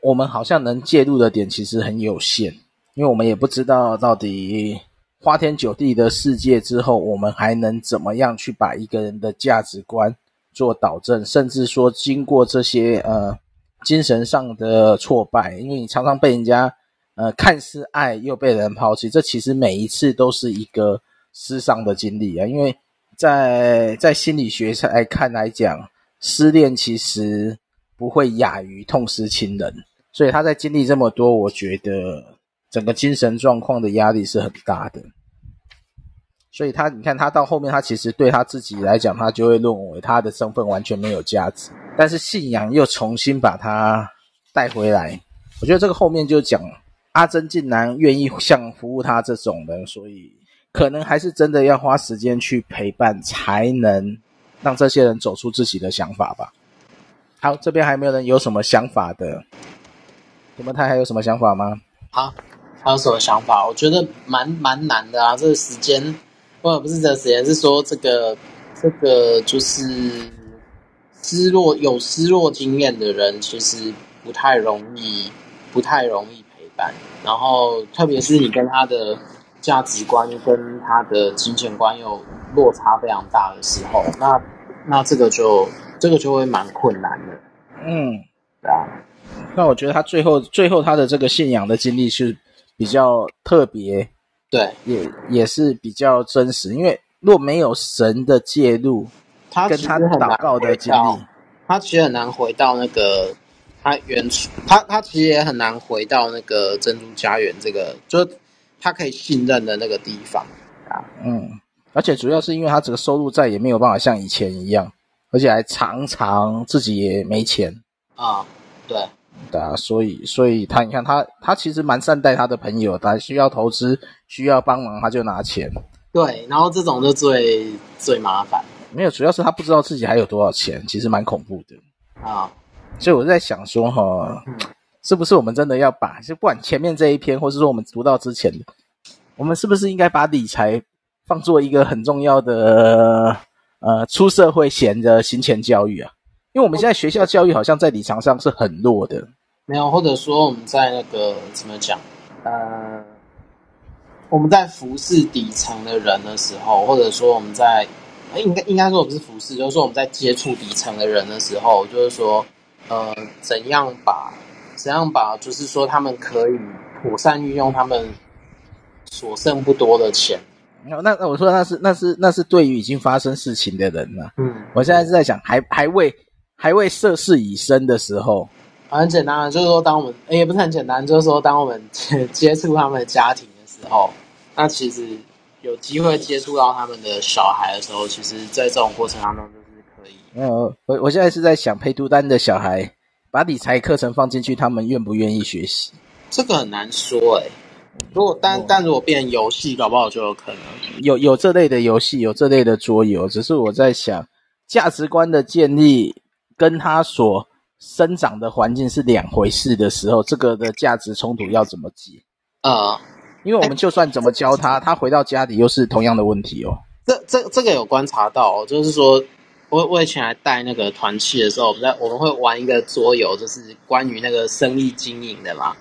我们好像能介入的点其实很有限，因为我们也不知道到底花天酒地的世界之后，我们还能怎么样去把一个人的价值观做导正，甚至说经过这些呃精神上的挫败，因为你常常被人家。呃，看似爱又被人抛弃，这其实每一次都是一个失丧的经历啊。因为在在心理学上来看来讲，失恋其实不会亚于痛失亲人，所以他在经历这么多，我觉得整个精神状况的压力是很大的。所以他，你看他到后面，他其实对他自己来讲，他就会认为他的身份完全没有价值，但是信仰又重新把他带回来。我觉得这个后面就讲。阿珍竟然愿意像服务他这种人，所以可能还是真的要花时间去陪伴，才能让这些人走出自己的想法吧。好，这边还没有人有什么想法的？你们他还有什么想法吗？好，还有什么想法？我觉得蛮蛮难的啊，这个时间，或者不是这个时间，是说这个这个就是失落有失落经验的人，其实不太容易，不太容易。然后，特别是你跟他的价值观跟他的金钱观又落差非常大的时候，那那这个就这个就会蛮困难的。嗯，对啊。那我觉得他最后最后他的这个信仰的经历是比较特别，对，也也是比较真实。因为若没有神的介入，他跟他祷告的经历，他其实很难回到那个。他原初，他他其实也很难回到那个珍珠家园这个，就是他可以信任的那个地方啊。嗯，而且主要是因为他这个收入再也没有办法像以前一样，而且还常常自己也没钱。啊，对，对啊，所以所以他你看他他其实蛮善待他的朋友，他需要投资需要帮忙他就拿钱，对，然后这种就最最麻烦，没有，主要是他不知道自己还有多少钱，其实蛮恐怖的。啊，所以我在想说哈，是不是我们真的要把就不管前面这一篇，或是说我们读到之前的，我们是不是应该把理财放做一个很重要的？呃，出社会前的行前教育啊，因为我们现在学校教育好像在理财上是很弱的。没有，或者说我们在那个怎么讲？呃，我们在服侍底层的人的时候，或者说我们在应该应该说我们是服侍，就是说我们在接触底层的人的时候，就是说呃，怎样把怎样把，就是说他们可以妥善运用他们所剩不多的钱。那那我说那是那是那是对于已经发生事情的人了。嗯，我现在是在想还还未还未涉世已深的时候，很简单，就是说当我们也不是很简单，就是说当我们 接接触他们的家庭的时候，那其实有机会接触到他们的小孩的时候，其实在这种过程当中就是可以。没有，我我现在是在想陪读单的小孩把理财课程放进去，他们愿不愿意学习？这个很难说哎、欸如果但但如果变游戏，搞不好就有可能有有这类的游戏，有这类的桌游。只是我在想，价值观的建立跟他所生长的环境是两回事的时候，这个的价值冲突要怎么解？啊、呃，因为我们就算怎么教他，他回到家里又是同样的问题哦。这这这个有观察到，就是说我我以前还带那个团契的时候，我们在我们会玩一个桌游，就是关于那个生意经营的嘛。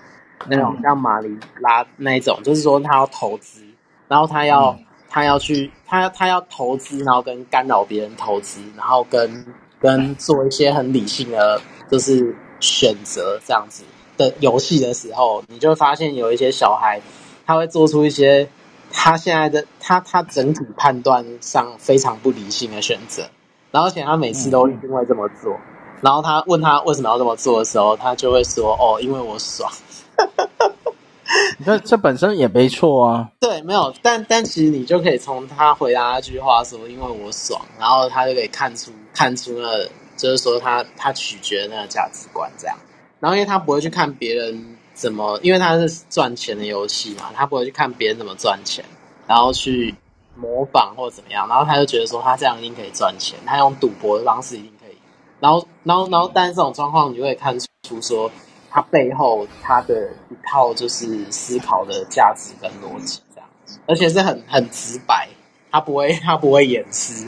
那种像马里拉那一种，就是说他要投资，然后他要、嗯、他要去他他要投资，然后跟干扰别人投资，然后跟跟做一些很理性的，就是选择这样子的游戏的时候，你就会发现有一些小孩他会做出一些他现在的他他整体判断上非常不理性的选择，然后而且他每次都一定会这么做，然后他问他为什么要这么做的时候，他就会说哦，因为我爽。这这本身也没错啊。对，没有，但但其实你就可以从他回答那句话说“因为我爽”，然后他就可以看出看出了，就是说他他取决那个价值观这样。然后因为他不会去看别人怎么，因为他是赚钱的游戏嘛，他不会去看别人怎么赚钱，然后去模仿或怎么样，然后他就觉得说他这样一定可以赚钱，他用赌博的方式一定可以。然后然后然后，但是这种状况你就会看出说。他背后他的一套就是思考的价值跟逻辑这样，而且是很很直白，他不会 他不会掩饰，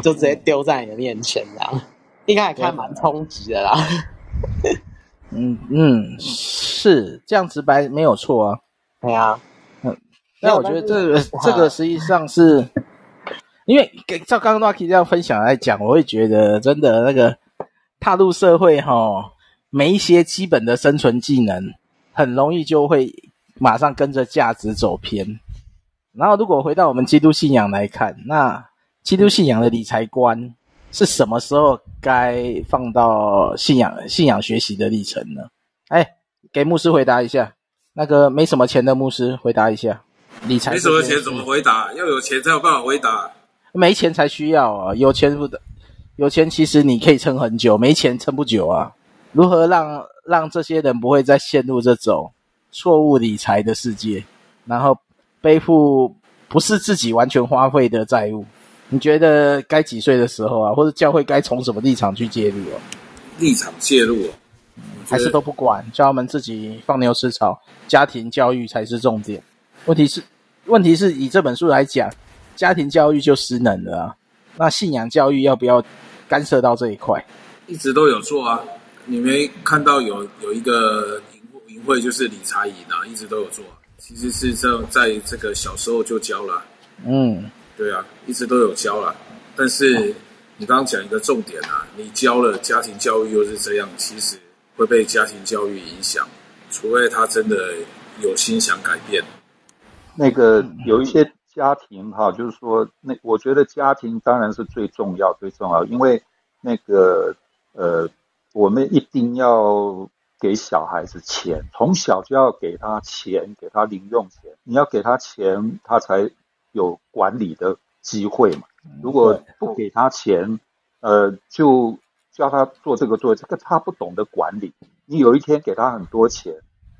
就直接丢在你的面前这样，应该还看蛮冲击的啦。嗯嗯，是这样直白没有错啊。对啊，嗯，但我觉得这个这个实际上是，因为给照刚刚 Rocky 这样分享来讲，我会觉得真的那个踏入社会哈。没一些基本的生存技能，很容易就会马上跟着价值走偏。然后，如果回到我们基督信仰来看，那基督信仰的理财观是什么时候该放到信仰信仰学习的历程呢？哎，给牧师回答一下。那个没什么钱的牧师回答一下。理财没什么钱怎么回答？要有钱才有办法回答。没钱才需要啊，有钱不的，有钱其实你可以撑很久，没钱撑不久啊。如何让让这些人不会再陷入这种错误理财的世界，然后背负不是自己完全花费的债务？你觉得该几岁的时候啊，或者教会该从什么立场去介入啊？立场介入，还是都不管，叫他们自己放牛吃草？家庭教育才是重点。问题是，问题是以这本书来讲，家庭教育就失能了啊。那信仰教育要不要干涉到这一块？一直都有做啊。你没看到有有一个营营会，就是理财营啊，一直都有做。其实是在在这个小时候就教了，嗯，对啊，一直都有教了。但是你刚刚讲一个重点啊，你教了家庭教育又是这样，其实会被家庭教育影响，除非他真的有心想改变。那个有一些家庭哈，就是说，那我觉得家庭当然是最重要最重要，因为那个呃。我们一定要给小孩子钱，从小就要给他钱，给他零用钱。你要给他钱，他才有管理的机会嘛。如果不给他钱，呃，就叫他做这个做这个，他不懂得管理。你有一天给他很多钱，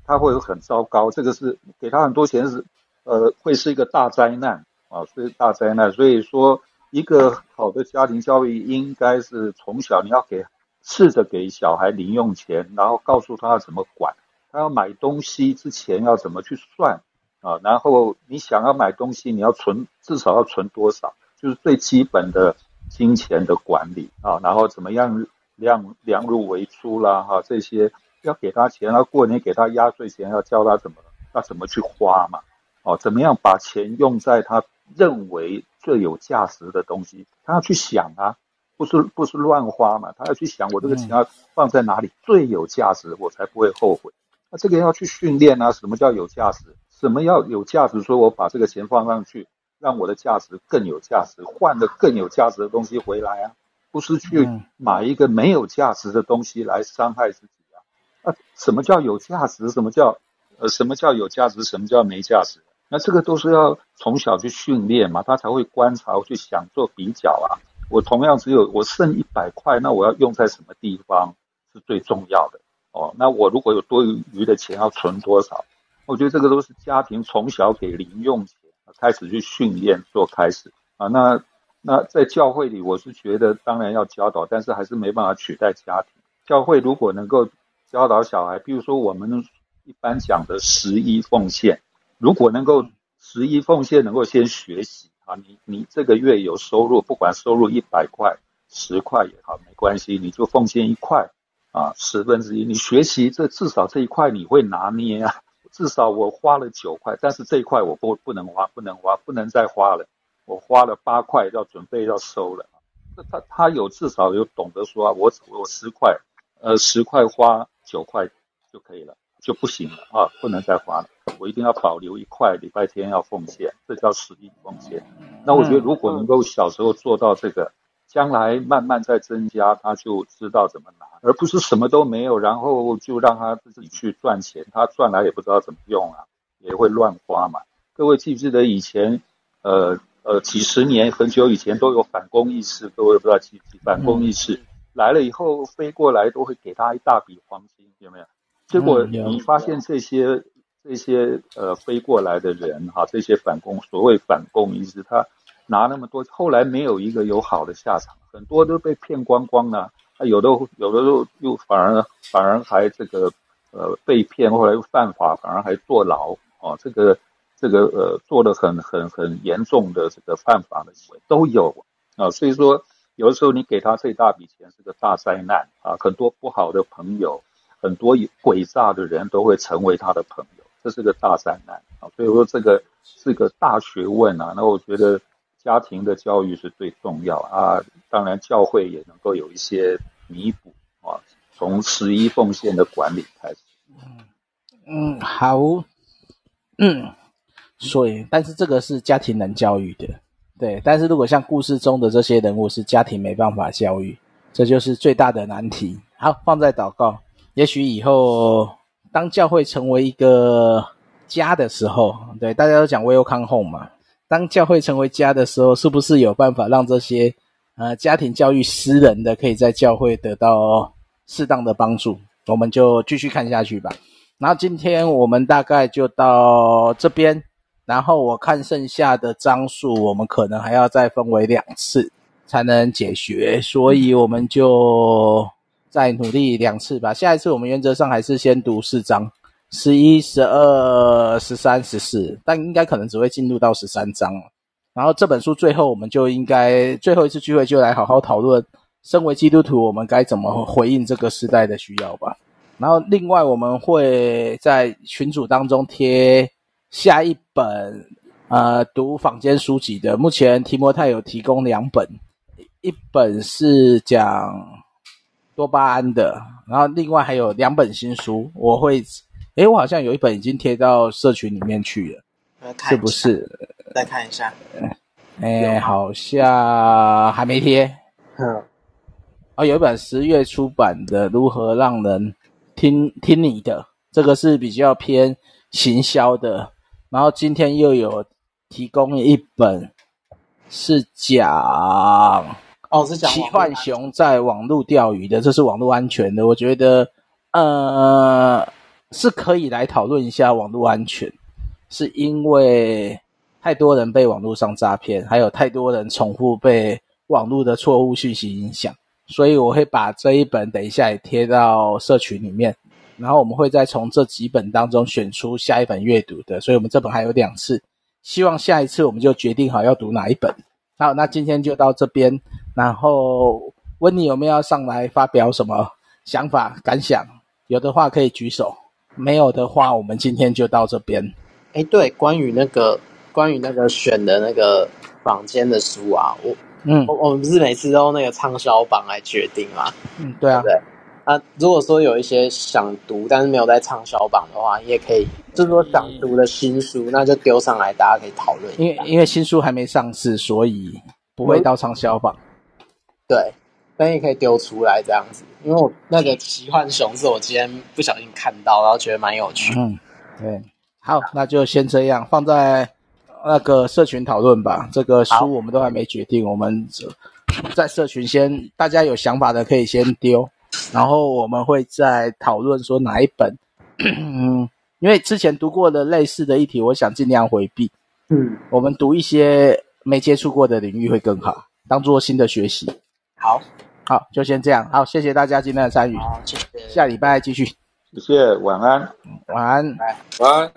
他会很糟糕。这个是给他很多钱是，呃，会是一个大灾难啊，是大灾难。所以说，一个好的家庭教育应该是从小你要给，试着给小孩零用钱，然后告诉他要怎么管，他要买东西之前要怎么去算啊，然后你想要买东西，你要存至少要存多少，就是最基本的金钱的管理啊，然后怎么样量量入为出啦哈，这些要给他钱，然后过年给他压岁钱，要教他怎么要怎么去花嘛，哦，怎么样把钱用在他认为最有价值的东西，他要去想啊，不是不是乱花嘛，他要去想我这个钱要放在哪里最有价值，我才不会后悔。那这个要去训练啊，什么叫有价值？什么要有价值？说我把这个钱放上去。让我的价值更有价值，换的更有价值的东西回来啊，不是去买一个没有价值的东西来伤害自己啊。啊，什么叫有价值？什么叫呃，什么叫有价值？什么叫没价值？那这个都是要从小去训练嘛，他才会观察，去想做比较啊。我同样只有我剩一百块，那我要用在什么地方是最重要的？哦，那我如果有多余的钱，要存多少？我觉得这个都是家庭从小给零用钱。开始去训练做开始啊，那那在教会里，我是觉得当然要教导，但是还是没办法取代家庭。教会如果能够教导小孩，比如说我们一般讲的十一奉献，如果能够十一奉献能够先学习啊，你你这个月有收入，不管收入一百块、十块也好，没关系，你就奉献一块啊，十分之一，你学习这至少这一块你会拿捏啊。至少我花了九块，但是这一块我不不能花，不能花，不能再花了。我花了八块，要准备要收了。这他他有至少有懂得说啊，我我十块，呃十块花九块就可以了，就不行了啊，不能再花了。我一定要保留一块，礼拜天要奉献，这叫实力奉献。那我觉得如果能够小时候做到这个。将来慢慢再增加，他就知道怎么拿，而不是什么都没有，然后就让他自己去赚钱，他赚来也不知道怎么用啊，也会乱花嘛。各位记不记得以前，呃呃，几十年很久以前都有反攻意识，各位不知道记不记？反攻意识来了以后，飞过来都会给他一大笔黄金，有没有？结果你发现这些这些呃飞过来的人哈，这些反共所谓反共意识他。拿那么多，后来没有一个有好的下场，很多都被骗光光了。啊，有的有的又又反而反而还这个呃被骗，后来又犯法，反而还坐牢啊。这个这个呃做的很很很严重的这个犯法的行为都有啊。所以说，有的时候你给他这大笔钱是个大灾难啊，很多不好的朋友，很多诡诈的人都会成为他的朋友，这是个大灾难啊。所以说这个是个大学问啊。那我觉得。家庭的教育是最重要啊，当然教会也能够有一些弥补啊，从十一奉献的管理开始。嗯嗯，好，嗯，所以，但是这个是家庭能教育的，对。但是如果像故事中的这些人物是家庭没办法教育，这就是最大的难题。好，放在祷告，也许以后当教会成为一个家的时候，对，大家都讲 Welcome Home 嘛。当教会成为家的时候，是不是有办法让这些呃家庭教育私人的可以在教会得到适当的帮助？我们就继续看下去吧。然后今天我们大概就到这边，然后我看剩下的章数，我们可能还要再分为两次才能解决，所以我们就再努力两次吧。下一次我们原则上还是先读四章。十一、十二、十三、十四，但应该可能只会进入到十三章。然后这本书最后，我们就应该最后一次聚会就来好好讨论，身为基督徒，我们该怎么回应这个时代的需要吧。然后另外，我们会在群组当中贴下一本呃读坊间书籍的。目前提摩太有提供两本，一本是讲多巴胺的，然后另外还有两本新书，我会。诶，我好像有一本已经贴到社群里面去了，是不是？再看一下。诶，好像还没贴。嗯。哦，有一本十月出版的《如何让人听听你的》，这个是比较偏行销的。然后今天又有提供一本，是讲哦，是讲奇幻熊在网络钓鱼的，这是网络安全的。我觉得，呃，是可以来讨论一下网络安全，是因为太多人被网络上诈骗，还有太多人重复被网络的错误讯息影响，所以我会把这一本等一下也贴到社群里面，然后我们会再从这几本当中选出下一本阅读的，所以我们这本还有两次，希望下一次我们就决定好要读哪一本。好，那今天就到这边。然后温妮有没有要上来发表什么想法感想？有的话可以举手，没有的话我们今天就到这边。哎，对，关于那个关于那个选的那个房间的书啊，我嗯，我我们不是每次都那个畅销榜来决定吗？嗯，对啊，对。啊，如果说有一些想读但是没有在畅销榜的话，你也可以，就是说想读的新书，那就丢上来，大家可以讨论。因为因为新书还没上市，所以不会到畅销榜。对，但也可以丢出来这样子，因为我那个奇幻熊是我今天不小心看到，然后觉得蛮有趣。嗯，对，好，那就先这样放在那个社群讨论吧。这个书我们都还没决定，我们在社群先，大家有想法的可以先丢。然后我们会再讨论说哪一本，嗯，因为之前读过的类似的议题，我想尽量回避。嗯，我们读一些没接触过的领域会更好，当做新的学习。好，好，就先这样。好，谢谢大家今天的参与。好，谢谢。下礼拜继续。谢谢，晚安。晚安。拜。晚安。